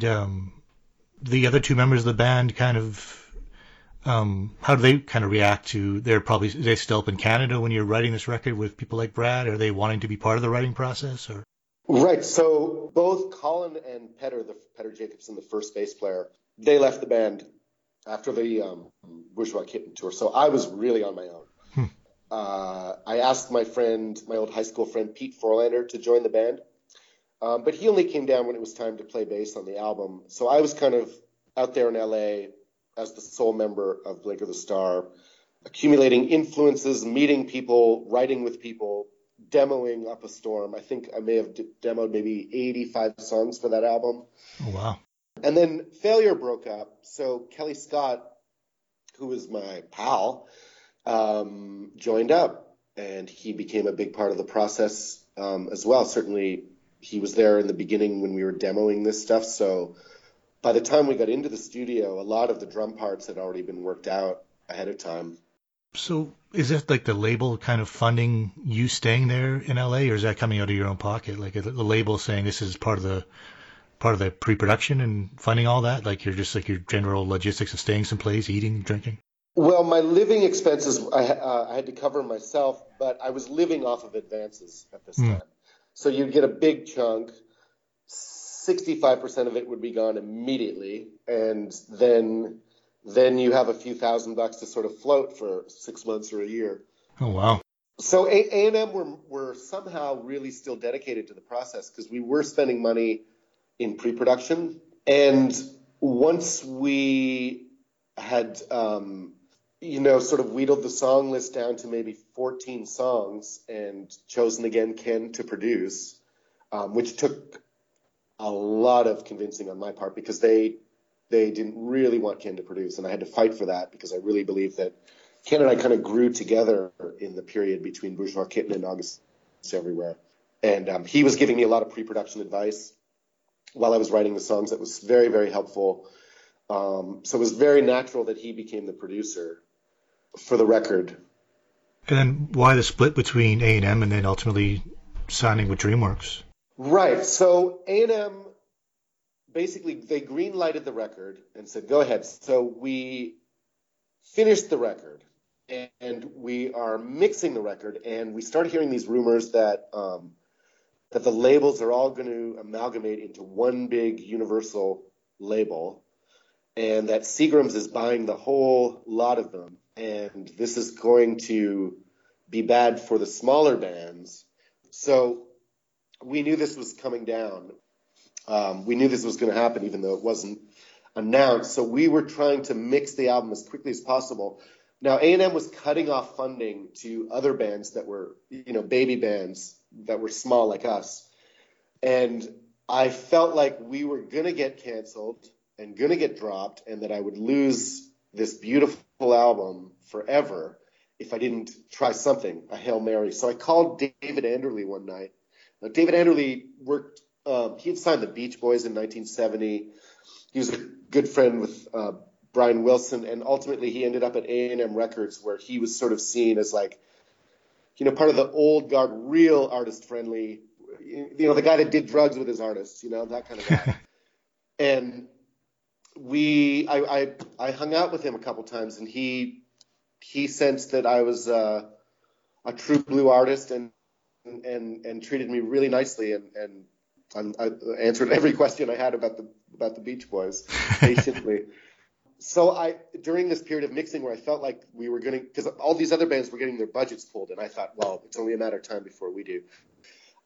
Did um, the other two members of the band kind of um, how do they kind of react to? They're probably they still up in Canada when you're writing this record with people like Brad. Are they wanting to be part of the writing process or? Right. So both Colin and Petter, the Petter Jacobson, the first bass player, they left the band after the um, Bourgeois Kitten tour. So I was really on my own. Hmm. Uh, I asked my friend, my old high school friend Pete Forlander, to join the band, um, but he only came down when it was time to play bass on the album. So I was kind of out there in LA as the sole member of Blinker the Star, accumulating influences, meeting people, writing with people, demoing Up a Storm. I think I may have d- demoed maybe 85 songs for that album. Oh wow. And then Failure broke up. So Kellii Scott, who was my pal, um, joined up and he became a big part of the process um, as well. Certainly, he was there in the beginning when we were demoing this stuff. So by the time we got into the studio, a lot of the drum parts had already been worked out ahead of time. So is it like the label kind of funding you staying there in LA, or is that coming out of your own pocket? Like the label saying this is part of the part of the pre-production and funding all that? Like you're just like your general logistics of staying someplace, eating, drinking. Well, my living expenses I, uh, I had to cover myself, but I was living off of advances at this Hmm. time. So you'd get a big chunk. 65% of it would be gone immediately, and then then you have a few thousand bucks to sort of float for six months or a year. Oh wow. So A and M were were somehow really still dedicated to the process because we were spending money in pre-production, and once we had um, you know sort of wheedled the song list down to maybe 14 songs and chosen again Ken to produce, um, which took a lot of convincing on my part because they they didn't really want Ken to produce, and I had to fight for that because I really believe that Ken and I kind of grew together in the period between Bourgeois Kitten and August Everywhere. And um, he was giving me a lot of pre-production advice while I was writing the songs. That was very, very helpful. Um, so it was very natural that he became the producer for the record. And then why the split between A and M and then ultimately signing with DreamWorks? Right. So A&M basically they green lighted the record and said, "Go ahead." So we finished the record and we are mixing the record and we start hearing these rumors that um, that the labels are all going to amalgamate into one big universal label and that Seagram's is buying the whole lot of them and this is going to be bad for the smaller bands. So we knew this was coming down. Um, we knew this was going to happen, even though it wasn't announced. So we were trying to mix the album as quickly as possible. Now A&M was cutting off funding to other bands that were, you know, baby bands that were small like us, and I felt like we were going to get canceled and going to get dropped, and that I would lose this beautiful album forever if I didn't try something, a hail mary. So I called David Anderle one night. Now, David Anderle worked. Um, he had signed the Beach Boys in 1970. He was a good friend with uh, Brian Wilson, and ultimately he ended up at A&M Records, where he was sort of seen as like, you know, part of the old guard, real artist friendly. You know, the guy that did drugs with his artists. You know, that kind of guy. and we, I, I, I hung out with him a couple times, and he, he sensed that I was uh, a true blue artist, and and and treated me really nicely and and I answered every question I had about the about the Beach Boys patiently. so I during this period of mixing where I felt like we were going to because all these other bands were getting their budgets pulled and I thought well it's only a matter of time before we do.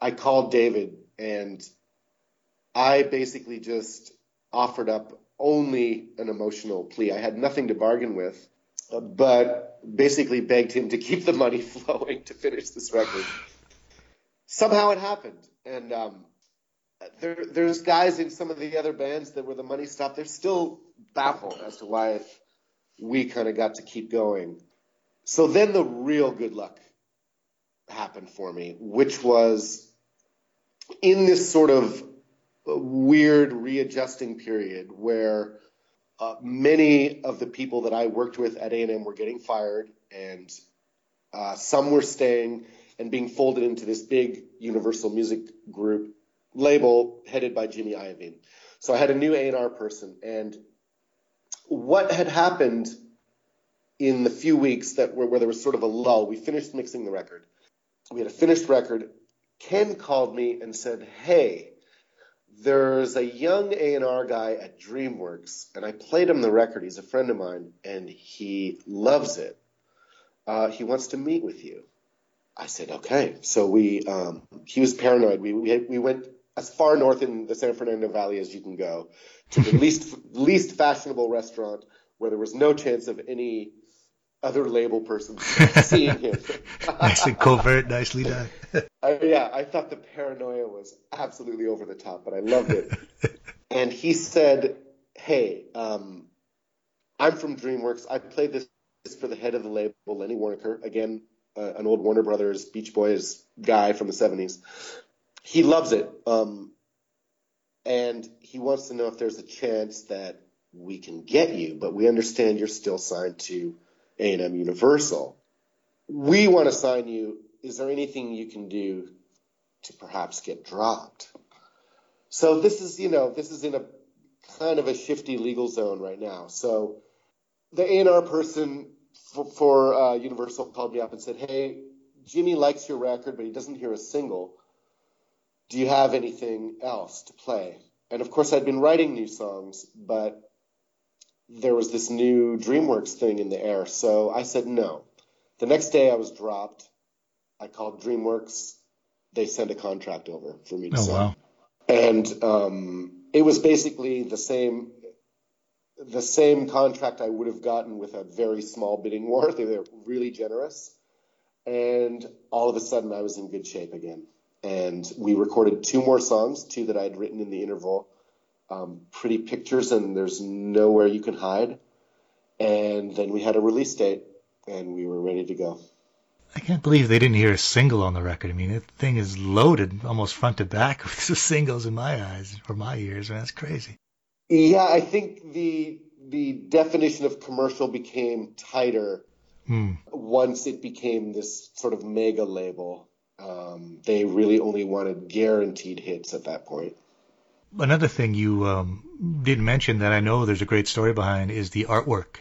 I called David and I basically just offered up only an emotional plea. I had nothing to bargain with, uh, but basically begged him to keep the money flowing to finish this record somehow it happened. And um, there, there's guys in some of the other bands that where the money stopped. They're still baffled as to why we kind of got to keep going. So then the real good luck happened for me, which was in this sort of weird readjusting period where uh, many of the people that I worked with at A&M were getting fired and uh, some were staying and being folded into this big Universal Music Group label headed by Jimmy Iovine. So I had a new A&R person, and what had happened in the few weeks that were, where there was sort of a lull, we finished mixing the record. We had a finished record. Ken called me and said, "Hey, there's a young A&R guy at DreamWorks, and I played him the record. He's a friend of mine, and he loves it. Uh, he wants to meet with you." I said, "Okay." So we, um, he was paranoid. We we, we went as far north in the San Fernando Valley as you can go to the least least fashionable restaurant where there was no chance of any other label person seeing him. nicely covert, nicely done. I, yeah, I thought the paranoia was absolutely over the top, but I loved it. and he said, "Hey, um, I'm from DreamWorks. I played this for the head of the label, Lenny Waronker, again, uh, an old Warner Brothers Beach Boys guy from the '70s. He loves it, um, and he wants to know if there's a chance that we can get you, but we understand you're still signed to." A&M Universal. We want to sign you. Is there anything you can do to perhaps get dropped? So this is, you know, this is in a kind of a shifty legal zone right now. So the A&R person for, for uh, Universal called me up and said, "Hey, Jimmy likes your record, but he doesn't hear a single. Do you have anything else to play?" And of course, I'd been writing new songs, but there was this new DreamWorks thing in the air. So I said no. The next day I was dropped. I called DreamWorks. They sent a contract over for me to Oh, sign. wow. And um, it was basically the same the same contract I would have gotten with a very small bidding war. They were really generous. And all of a sudden I was in good shape again. And we recorded two more songs, two that I had written in the interval um, pretty pictures and there's nowhere you can hide. And then we had a release date and we were ready to go. I can't believe they didn't hear a single on the record. I mean, that thing is loaded almost front to back with singles in my eyes or my ears. Man, that's crazy. Yeah, I think the the definition of commercial became tighter Hmm. once it became this sort of mega label. Um, they really only wanted guaranteed hits at that point. Another thing you um, didn't mention that I know there's a great story behind is the artwork.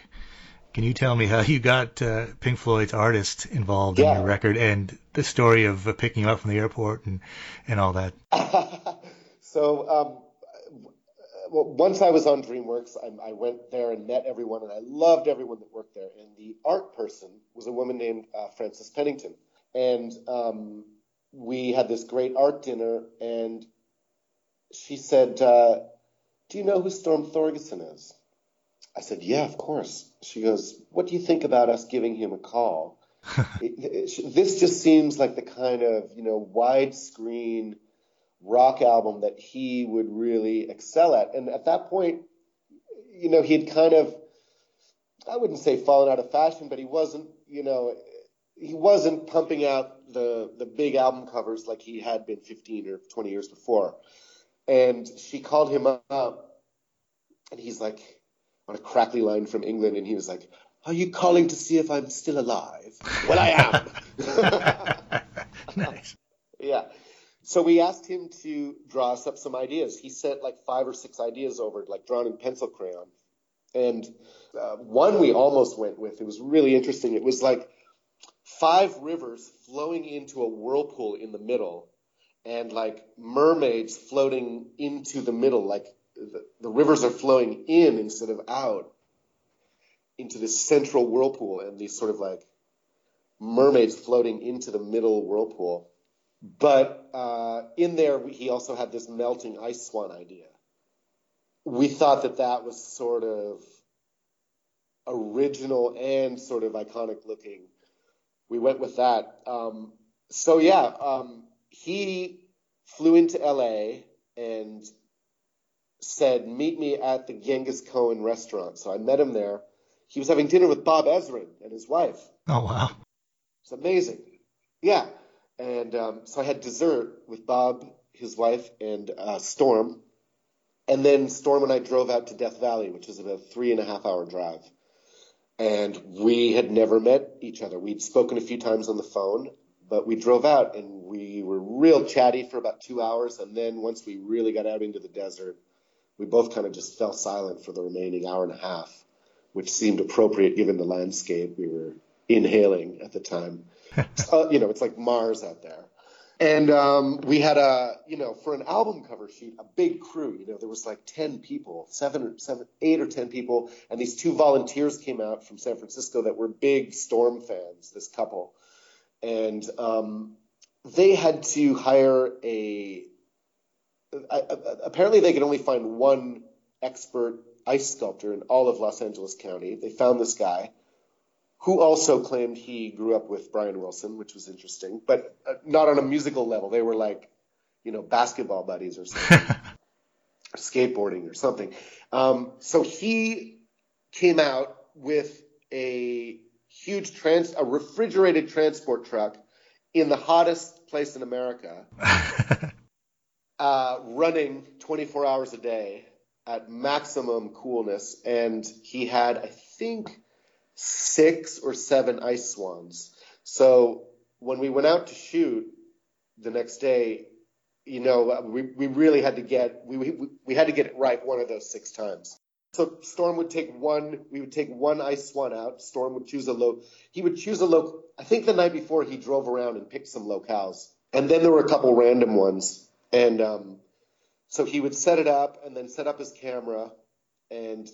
Can you tell me how you got uh, Pink Floyd's artist involved in your record and the story of uh, picking you up from the airport and, and all that? so um, well, once I was on DreamWorks, I, I went there and met everyone, and I loved everyone that worked there. And the art person was a woman named uh, Frances Pennington, and um, we had this great art dinner. And she said, uh, "Do you know who Storm Thorgerson is?" I said, "Yeah, of course." She goes, "What do you think about us giving him a call?" it, it, this just seems like the kind of you know widescreen rock album that he would really excel at. And at that point, you know, he had kind of, I wouldn't say fallen out of fashion, but he wasn't, you know, he wasn't pumping out the, the big album covers like he had been 15 or 20 years before. And she called him up and he's like on a crackly line from England. And he was like, are you calling to see if I'm still alive? Well, I am. nice. Yeah. So we asked him to draw us up some ideas. He sent like five or six ideas over, like drawn in pencil crayon. And uh, one we almost went with. It was really interesting. It was like five rivers flowing into a whirlpool in the middle, and like mermaids floating into the middle. Like the, the rivers are flowing in instead of out into this central whirlpool, and these sort of like mermaids floating into the middle whirlpool. But uh, in there, he also had this melting ice swan idea. We thought that that was sort of original and sort of iconic looking. We went with that. Um, so yeah, um, he flew into LA and said, "Meet me at the Genghis Cohen restaurant." So I met him there. He was having dinner with Bob Ezrin and his wife. Oh, wow. It's amazing. Yeah. And um, so I had dessert with Bob, his wife, and uh, Storm. And then Storm and I drove out to Death Valley, which is about a three and a half hour drive. And we had never met each other. We'd spoken a few times on the phone, but we drove out and we were real chatty for about two hours. And then once we really got out into the desert, we both kind of just fell silent for the remaining hour and a half, which seemed appropriate given the landscape we were inhaling at the time. uh, you know, it's like Mars out there. And um, we had a, you know, for an album cover sheet, a big crew. You know, there was like ten people, seven or seven, eight or ten people, and these two volunteers came out from San Francisco that were big Storm fans. This couple, and um, they had to hire a. I, I, apparently, they could only find one expert ice sculptor in all of Los Angeles County. They found this guy who also claimed he grew up with Brian Wilson, which was interesting, but uh, not on a musical level. They were like, you know, basketball buddies or something, or skateboarding or something. Um, so he came out with a huge trans, a refrigerated transport truck in the hottest place in America, uh, running 24 hours a day at maximum coolness, and he had, I think six or seven ice swans. So when we went out to shoot the next day, you know, we, we really had to get we, we we had to get it right one of those six times. So Storm would take one. We would take one ice swan out. Storm would choose a low. He would choose a low. I think the night before he drove around and picked some locales, and then there were a couple random ones. And um, so he would set it up and then set up his camera and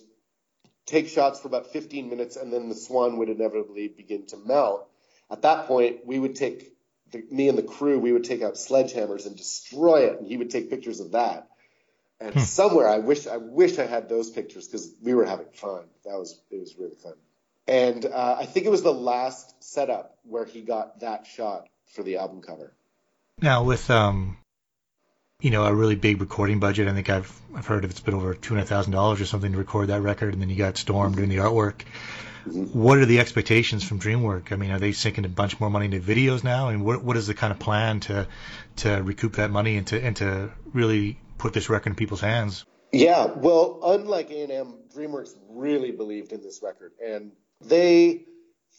take shots for about 15 minutes, and then the swan would inevitably begin to melt. At that point, we would take the, me and the crew, we would take out sledgehammers and destroy it, and he would take pictures of that. And hmm. somewhere, I wish I wish I had those pictures because we were having fun. That was it was really fun. And uh, I think it was the last setup where he got that shot for the album cover. Now with um, you know, a really big recording budget. I think I've I've heard it's been over two hundred thousand dollars or something to record that record, and then you got Storm doing the artwork. What are the expectations from DreamWorks? I mean, are they sinking a bunch more money into videos now? And what what is the kind of plan to to recoup that money and to and to really put this record in people's hands? Yeah, well, unlike A&M, DreamWorks really believed in this record, and they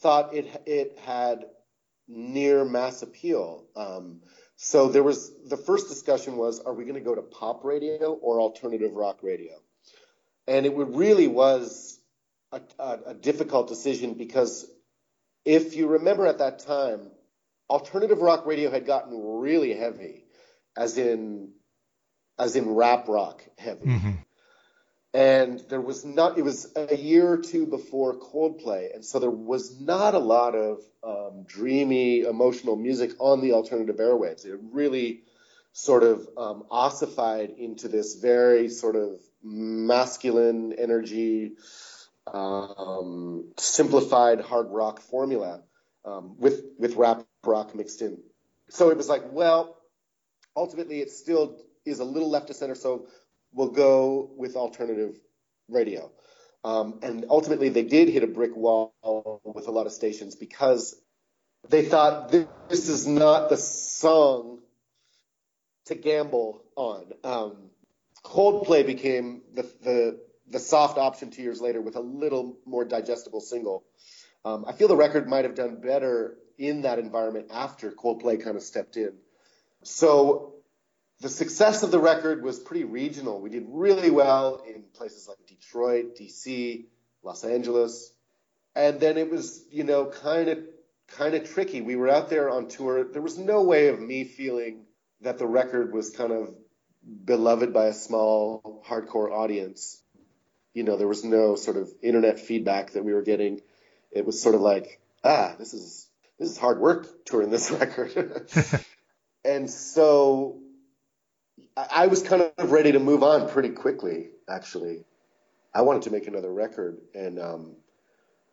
thought it it had near mass appeal. Um, so there was the first discussion was, are we going to go to pop radio or alternative rock radio? And it really was a, a, a difficult decision because if you remember at that time, alternative rock radio had gotten really heavy, as in as in rap rock heavy. Mm-hmm. And there was not it was a year or two before coldplay. And so there was not a lot of um, dreamy emotional music on the alternative airwaves. It really sort of um, ossified into this very sort of masculine energy um, simplified hard rock formula um, with with rap rock mixed in. So it was like well ultimately it still is a little left to center so we'll go with alternative radio. Um, and ultimately, they did hit a brick wall with a lot of stations because they thought this is not the song to gamble on. Um, Coldplay became the, the, the soft option two years later with a little more digestible single. Um, I feel the record might have done better in that environment after Coldplay kind of stepped in. So the success of the record was pretty regional. We did really well in places like Detroit, DC, Los Angeles. And then it was, you know, kind of kind of tricky. We were out there on tour. There was no way of me feeling that the record was kind of beloved by a small hardcore audience. You know, there was no sort of internet feedback that we were getting. It was sort of like, ah, this is this is hard work touring this record. and so I was kind of ready to move on pretty quickly, actually. I wanted to make another record, and um,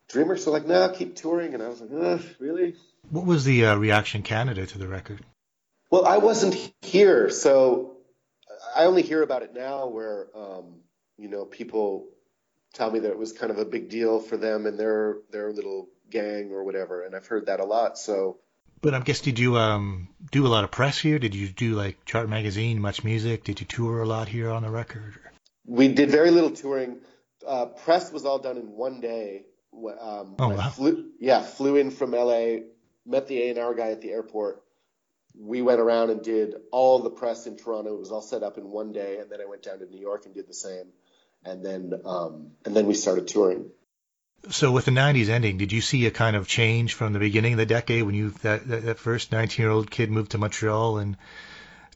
DreamWorks were like, "Nah, keep touring," and I was like, "Really?" What was the uh, reaction Canada to the record? Well, I wasn't here, so I only hear about it now, where um, you know people tell me that it was kind of a big deal for them and their their little gang or whatever, and I've heard that a lot. So but I guess did you um, do a lot of press here? Did you do like Chart Magazine, Much Music? Did you tour a lot here on the record? We did very little touring. Uh, press was all done in one day. Um, oh wow! Flew, yeah, flew in from LA, met the A and R guy at the airport, we went around and did all the press in Toronto. It was all set up in one day, and then I went down to New York and did the same, and then um, and then we started touring. So with the '90s ending, did you see a kind of change from the beginning of the decade when you that that, that first 19-year-old kid moved to Montreal and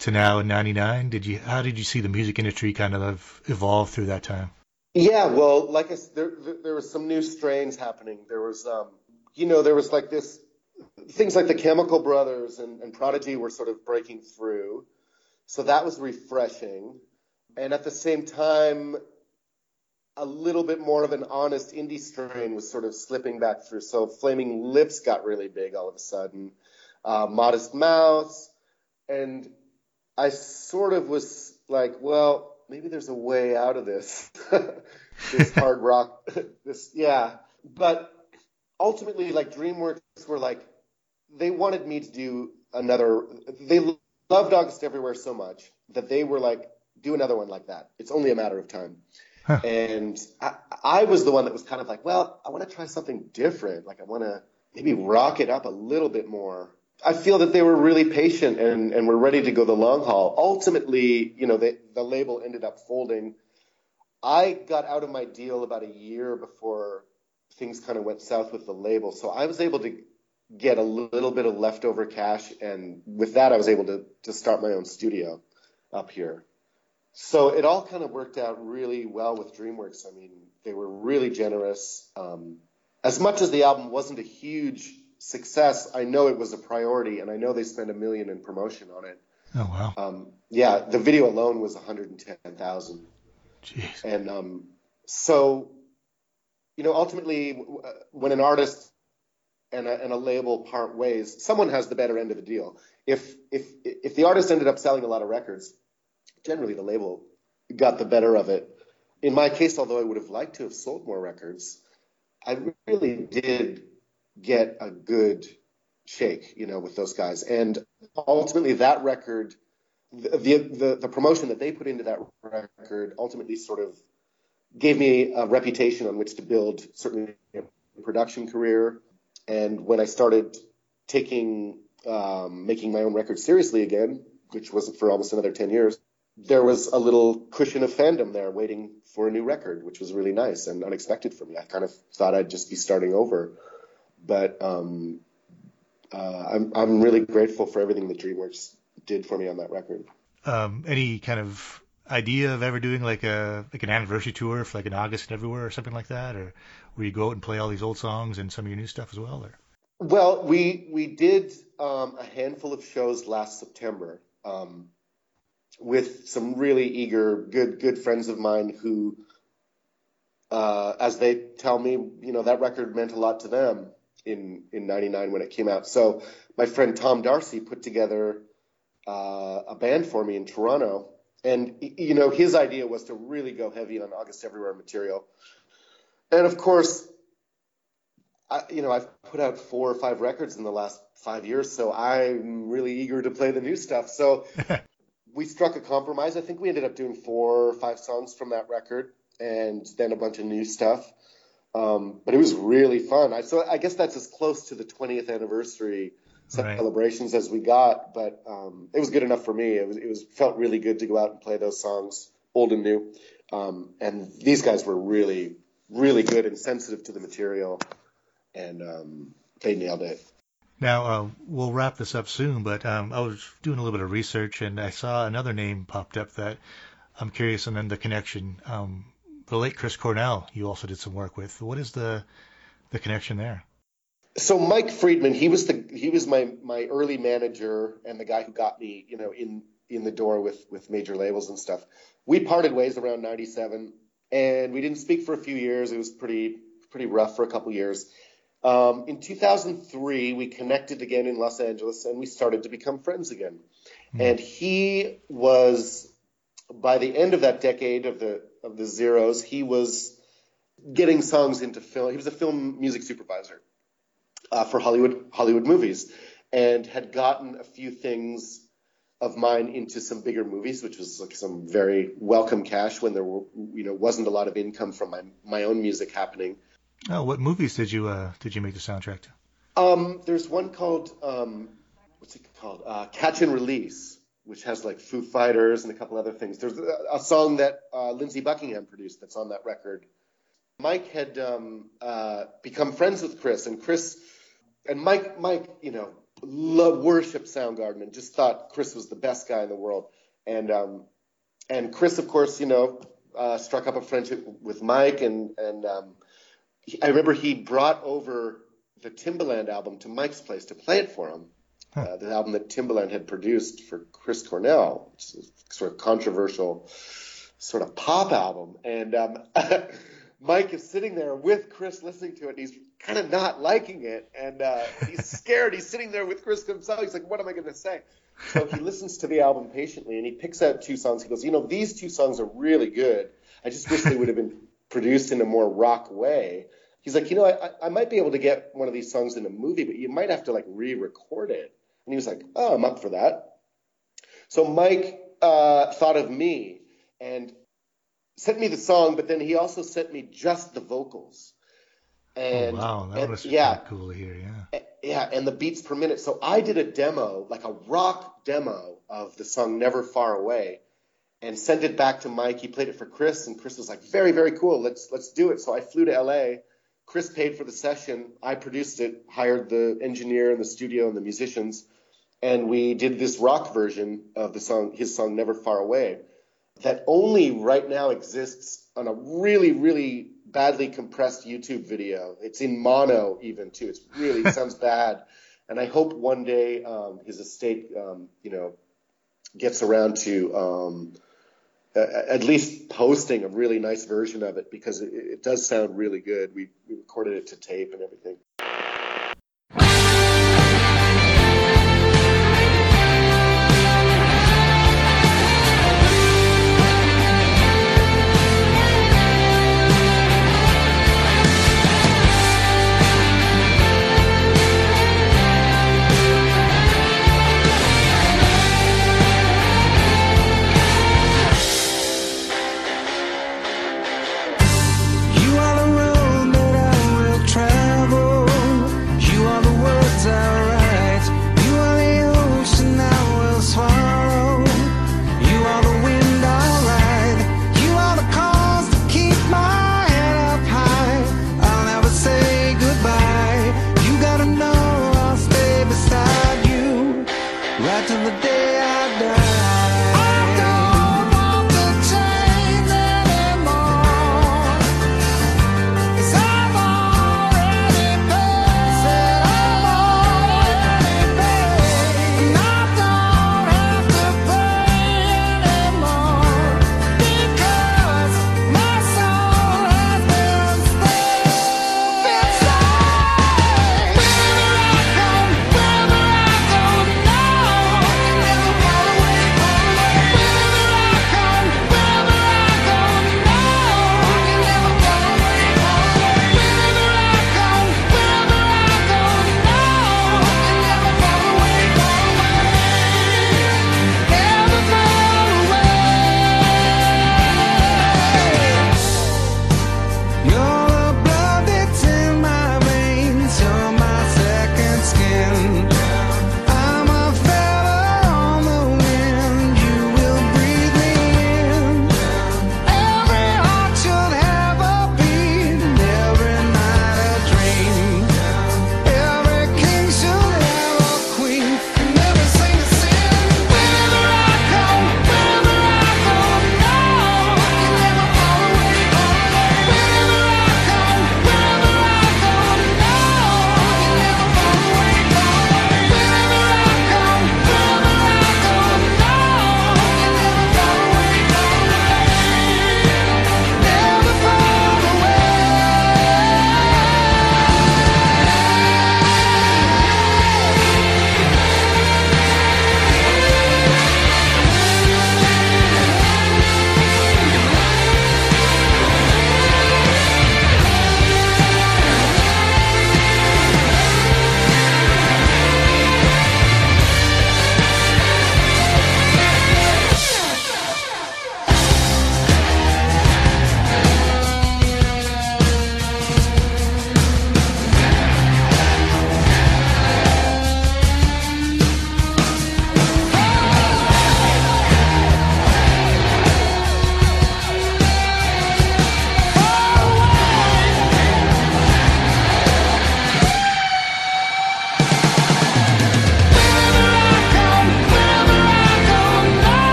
to now in '99? Did you how did you see the music industry kind of evolve through that time? Yeah, well, like I said, there, there was some new strains happening. There was, um, you know, there was like this things like the Chemical Brothers and, and Prodigy were sort of breaking through, so that was refreshing. And at the same time, a little bit more of an honest indie strain was sort of slipping back through. So Flaming Lips got really big all of a sudden, uh, Modest Mouse, and I sort of was like, well, maybe there's a way out of this, this hard rock, this yeah. But ultimately, like DreamWorks were like, they wanted me to do another. They loved August Everywhere so much that they were like, do another one like that. It's only a matter of time. Huh. And I, I was the one that was kind of like, well, I want to try something different. Like I want to maybe rock it up a little bit more. I feel that they were really patient and, and were ready to go the long haul. Ultimately, you know, they, the label ended up folding. I got out of my deal about a year before things kind of went south with the label. So I was able to get a little bit of leftover cash, and with that, I was able to to start my own studio up here. So it all kind of worked out really well with DreamWorks. I mean, they were really generous. Um, as much as the album wasn't a huge success, I know it was a priority, and I know they spent a million in promotion on it. Oh wow! Um, yeah, the video alone was 110,000. Jeez. And um, so, you know, ultimately, when an artist and a, and a label part ways, someone has the better end of the deal. If if if the artist ended up selling a lot of records, generally the label got the better of it. In my case, although I would have liked to have sold more records, I really did get a good shake, you know, with those guys. And ultimately, that record, the the, the promotion that they put into that record, ultimately sort of gave me a reputation on which to build certainly a production career and when I started taking um, making my own records seriously again, which wasn't for almost another 10 years, there was a little cushion of fandom there waiting for a new record, which was really nice and unexpected for me. I kind of thought I'd just be starting over. But um, uh, I'm, I'm really grateful for everything that DreamWorks did for me on that record. Um, any kind of idea of ever doing like a like an anniversary tour for like an August and everywhere or something like that, or where you go out and play all these old songs and some of your new stuff as well? Or? Well, we we did um, a handful of shows last September um, with some really eager, good good friends of mine who, uh, as they tell me, you know that record meant a lot to them in in '99 when it came out. So my friend Tom Darcy put together uh, a band for me in Toronto, and you know his idea was to really go heavy on August Everywhere material and of course, I, you know, I've put out four or five records in the last five years, so I'm really eager to play the new stuff. So we struck a compromise. I think we ended up doing four or five songs from that record, and then a bunch of new stuff. Um, but it was really fun. I, so I guess that's as close to the 20th anniversary right. celebrations as we got. But um, it was good enough for me. It was it was felt really good to go out and play those songs, old and new. Um, and these guys were really really good and sensitive to the material, and um, they nailed it. Now uh, we'll wrap this up soon, but um, I was doing a little bit of research and I saw another name popped up that I'm curious, and then the connection. Um, the late Chris Cornell, you also did some work with. What is the the connection there? So Mike Friedman, he was the he was my my early manager and the guy who got me, you know, in in the door with with major labels and stuff. We parted ways around '97 and we didn't speak for a few years. It was pretty pretty rough for a couple years. Um, in 2003, we connected again in Los Angeles, and we started to become friends again. Mm. And he was, by the end of that decade of the of the zeros, he was getting songs into film. He was a film music supervisor uh, for Hollywood Hollywood movies, and had gotten a few things of mine into some bigger movies, which was like some very welcome cash when there were, you know, wasn't a lot of income from my my own music happening. Oh, what movies did you uh, did you make the soundtrack to? Um, there's one called um, what's it called? Uh, Catch and Release, which has like Foo Fighters and a couple other things. There's a, a song that uh, Lindsey Buckingham produced that's on that record. Mike had um, uh, become friends with Chris, and Chris and Mike, Mike, you know, loved worship Soundgarden and just thought Chris was the best guy in the world. And um, and Chris, of course, you know, uh, struck up a friendship with Mike, and and um, he, I remember he brought over the Timbaland album to Mike's place to play it for him. Uh, the album that Timbaland had produced for Chris Cornell, which is a sort of controversial sort of pop album. And um, Mike is sitting there with Chris listening to it. And he's kind of not liking it. And uh, he's scared. he's sitting there with Chris himself. He's like, what am I going to say? So he listens to the album patiently and he picks out two songs. He goes, you know, these two songs are really good. I just wish they would have been produced in a more rock way. He's like, you know, I, I might be able to get one of these songs in a movie, but you might have to like re-record it. And he was like, oh, I'm up for that. So Mike uh, thought of me and sent me the song, but then he also sent me just the vocals. And, oh, wow, that and, was yeah, cool to hear. Yeah. yeah, and the beats per minute. So I did a demo, like a rock demo of the song "Never Far Away," and sent it back to Mike. He played it for Chris, and Chris was like, "Very, very cool. Let's let's do it." So I flew to L.A. Chris paid for the session. I produced it, hired the engineer and the studio and the musicians, and we did this rock version of the song, his song "Never Far Away," that only right now exists on a really, really badly compressed YouTube video. It's in mono even too. It's really it sounds bad, and I hope one day um, his estate, um, you know, gets around to um, a- at least posting a really nice version of it because it, it does sound really good. We, we recorded it to tape and everything.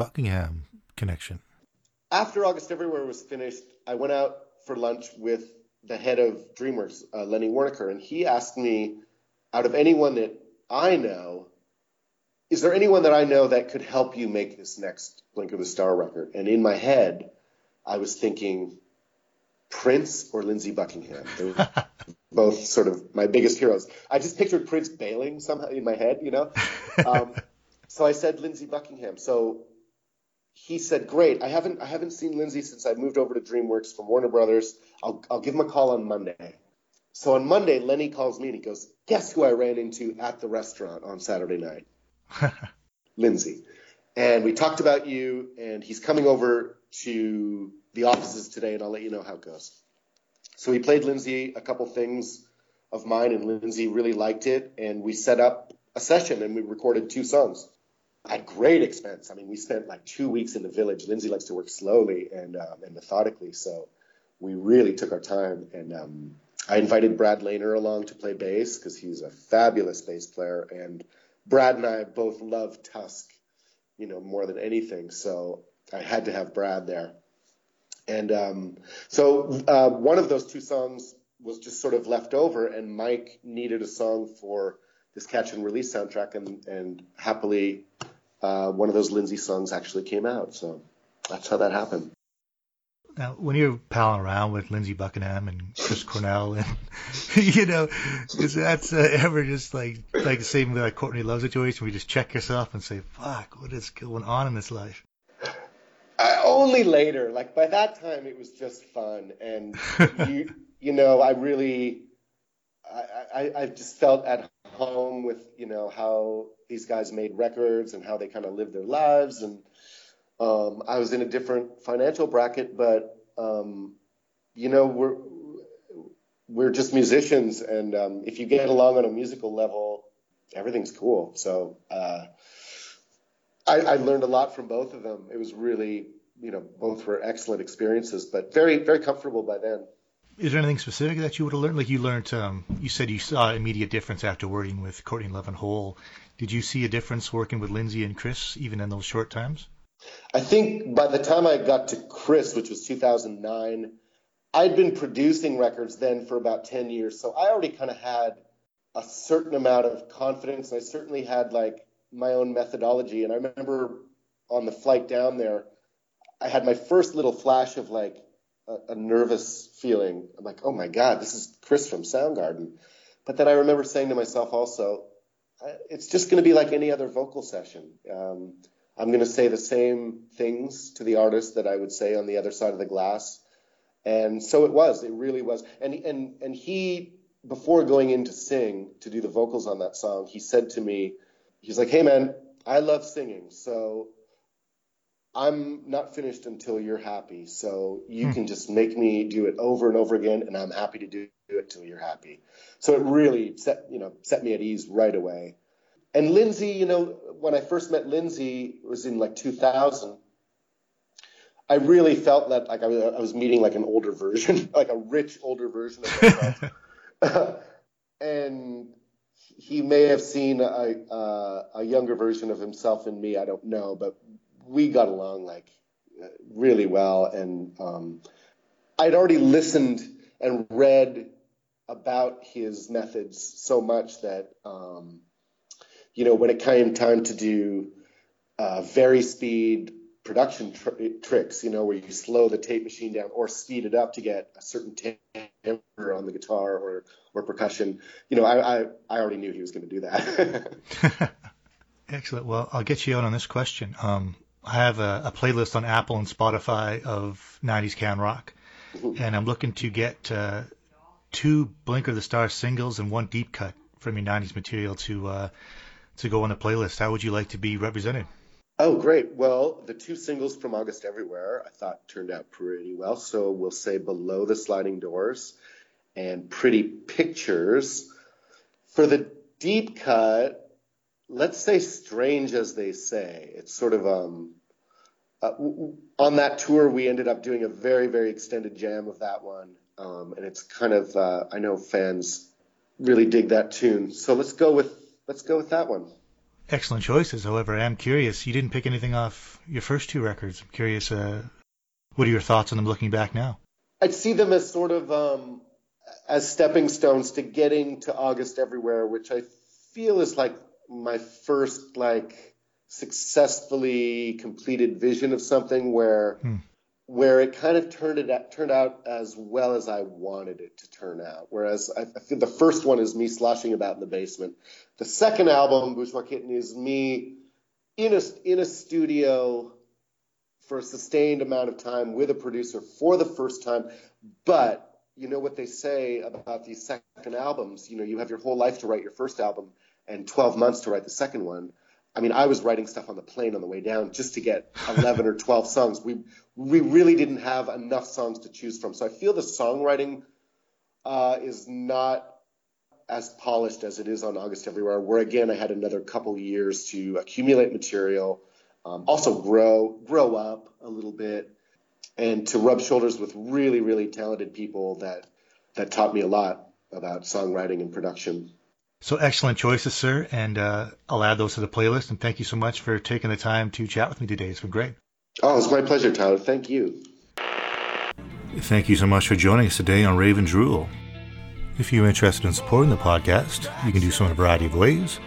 Buckingham connection? After August Everywhere was finished, I went out for lunch with the head of DreamWorks, uh, Lenny Waronker, and he asked me, out of anyone that I know, is there anyone that I know that could help you make this next Blinker the Star record? And in my head, I was thinking Prince or Lindsey Buckingham. They were both sort of my biggest heroes. I just pictured Prince bailing somehow in my head, you know. Um, so I said Lindsey Buckingham. So he said, "Great. I haven't I haven't seen Lindsey since I moved over to DreamWorks from Warner Brothers. I'll I'll give him a call on Monday." So on Monday, Lenny calls me and he goes, "Guess who I ran into at the restaurant on Saturday night?" Lindsey." And we talked about you, and he's coming over to the offices today, and I'll let you know how it goes. So we played Lindsey a couple things of mine, and Lindsey really liked it, and we set up a session and we recorded two songs at great expense. I mean, we spent like two weeks in the village. Lindsey likes to work slowly and um, and methodically, so we really took our time. And um, I invited Brad Laner along to play bass because he's a fabulous bass player, and Brad and I both love Tusk, you know, more than anything. So I had to have Brad there. And um, so uh, one of those two songs was just sort of left over, and Mike needed a song for this catch and release soundtrack, and, and happily, uh, one of those Lindsey songs actually came out. So that's how that happened. Now, when you're palling around with Lindsey Buckingham and Chris Cornell, and you know, is that uh, ever just like like the same with like Courtney Love situation? We just check yourself and say, "Fuck, what is going on in this life?" Uh, only later. Like by that time, it was just fun, and you you know, I really, I, I I just felt at home with you know how these guys made records and how they kind of lived their lives and um, I was in a different financial bracket, but um, you know we're we're just musicians, and um, if you get along on a musical level, everything's cool. So uh, I, I learned a lot from both of them. It was really you know both were excellent experiences, but very very comfortable by then. Is there anything specific that you would have learned? Like you learned, um, you said you saw immediate difference after working with Courtney Love and Hole. Did you see a difference working with Lindsey and Chris, even in those short times? I think by the time I got to Chris, which was 2009, I'd been producing records then for about 10 years. So I already kind of had a certain amount of confidence. And I certainly had like my own methodology. And I remember on the flight down there, I had my first little flash of like a, nervous feeling. I'm like, oh my God, this is Chris from Soundgarden. But then I remember saying to myself also, it's just going to be like any other vocal session. Um, I'm going to say the same things to the artist that I would say on the other side of the glass. And so it was. It really was. And and and he before going in to sing to do the vocals on that song, he said to me, he's like, "Hey man, I love singing. So I'm not finished until you're happy. So you hmm. can just make me do it over and over again, and I'm happy to do it till you're happy. So it really set you know set me at ease right away. And Lindsey, you know, when I first met Lindsey, it was in like 2000. I really felt that like I was, I was meeting like an older version, like a rich older version of myself. and he may have seen a, uh, a younger version of himself in me. I don't know, but we got along like really well. And um, I'd already listened and read about his methods so much that um, you know, when it came time to do uh, vari-speed production tr- tricks, you know, where you slow the tape machine down or speed it up to get a certain timbre on the guitar or, or percussion, you know, I, I, I already knew he was going to do that. Excellent. Well, I'll get you out on this question. Um, I have a, a, playlist on Apple and Spotify of 90s can rock, mm-hmm. and I'm looking to get uh, two Blinker the Star's singles and one deep cut from your 90s material to uh, to go on the playlist. How would you like to be represented? Oh, great. Well, the two singles from August Everywhere I thought turned out pretty well. So we'll say Below the Sliding Doors and Pretty Pictures. For the deep cut, let's say Strange as They Say. It's sort of, um, uh, on that tour, we ended up doing a very, very extended jam of that one. Um, and it's kind of, uh, I know fans really dig that tune. So let's go with Let's go with that one. excellent choices. However, I am curious. You didn't pick anything off your first two records. I'm curious. Uh, what are your thoughts on them looking back now? I'd see them as sort of um, as stepping stones to getting to August Everywhere, which I feel is like my first like successfully completed vision of something where Hmm. where it kind of turned it out, turned out as well as I wanted it to turn out. Whereas I, I the first one is me sloshing about in the basement. The second album, Bourgeois Kitten, is me in a in a studio for a sustained amount of time with a producer for the first time. But you know what they say about these second albums? You know, you have your whole life to write your first album and 12 months to write the second one. I mean, I was writing stuff on the plane on the way down just to get 11 or 12 songs. We we really didn't have enough songs to choose from. So I feel the songwriting uh, is not as polished as it is on August Everywhere, where again I had another couple years to accumulate material, um, also grow grow up a little bit, and to rub shoulders with really really talented people that that taught me a lot about songwriting and production. So excellent choices, sir, and uh, I'll add those to the playlist. And thank you so much for taking the time to chat with me today. It's been great. Oh, it's my pleasure, Tyler. Thank you. Thank you so much for joining us today on Rave Drool. If you're interested in supporting the podcast, you can do so in a variety of ways.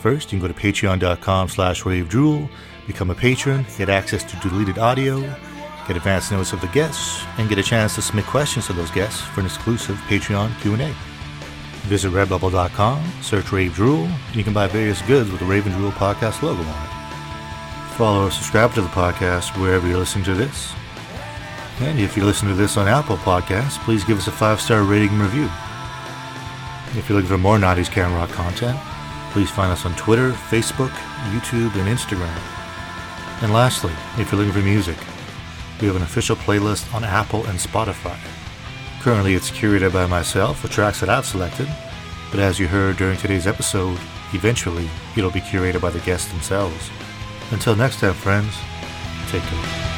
First, you can go to patreon.com slash ravedrool, become a patron, get access to deleted audio, get advance notice of the guests, and get a chance to submit questions to those guests for an exclusive Patreon Q&A. Visit redbubble.com, search Rave Drool, and you can buy various goods with the Rave Drool podcast logo on it. Follow or subscribe to the podcast wherever you're listening to this. And if you listen to this on Apple Podcasts, please give us a five star rating and review. If you're looking for more 90s Can Rock content, please find us on Twitter, Facebook, YouTube, and Instagram. And lastly, if you're looking for music, we have an official playlist on Apple and Spotify. Currently, it's curated by myself for tracks that I've selected, but as you heard during today's episode, eventually it'll be curated by the guests themselves. Until next time, friends, take care.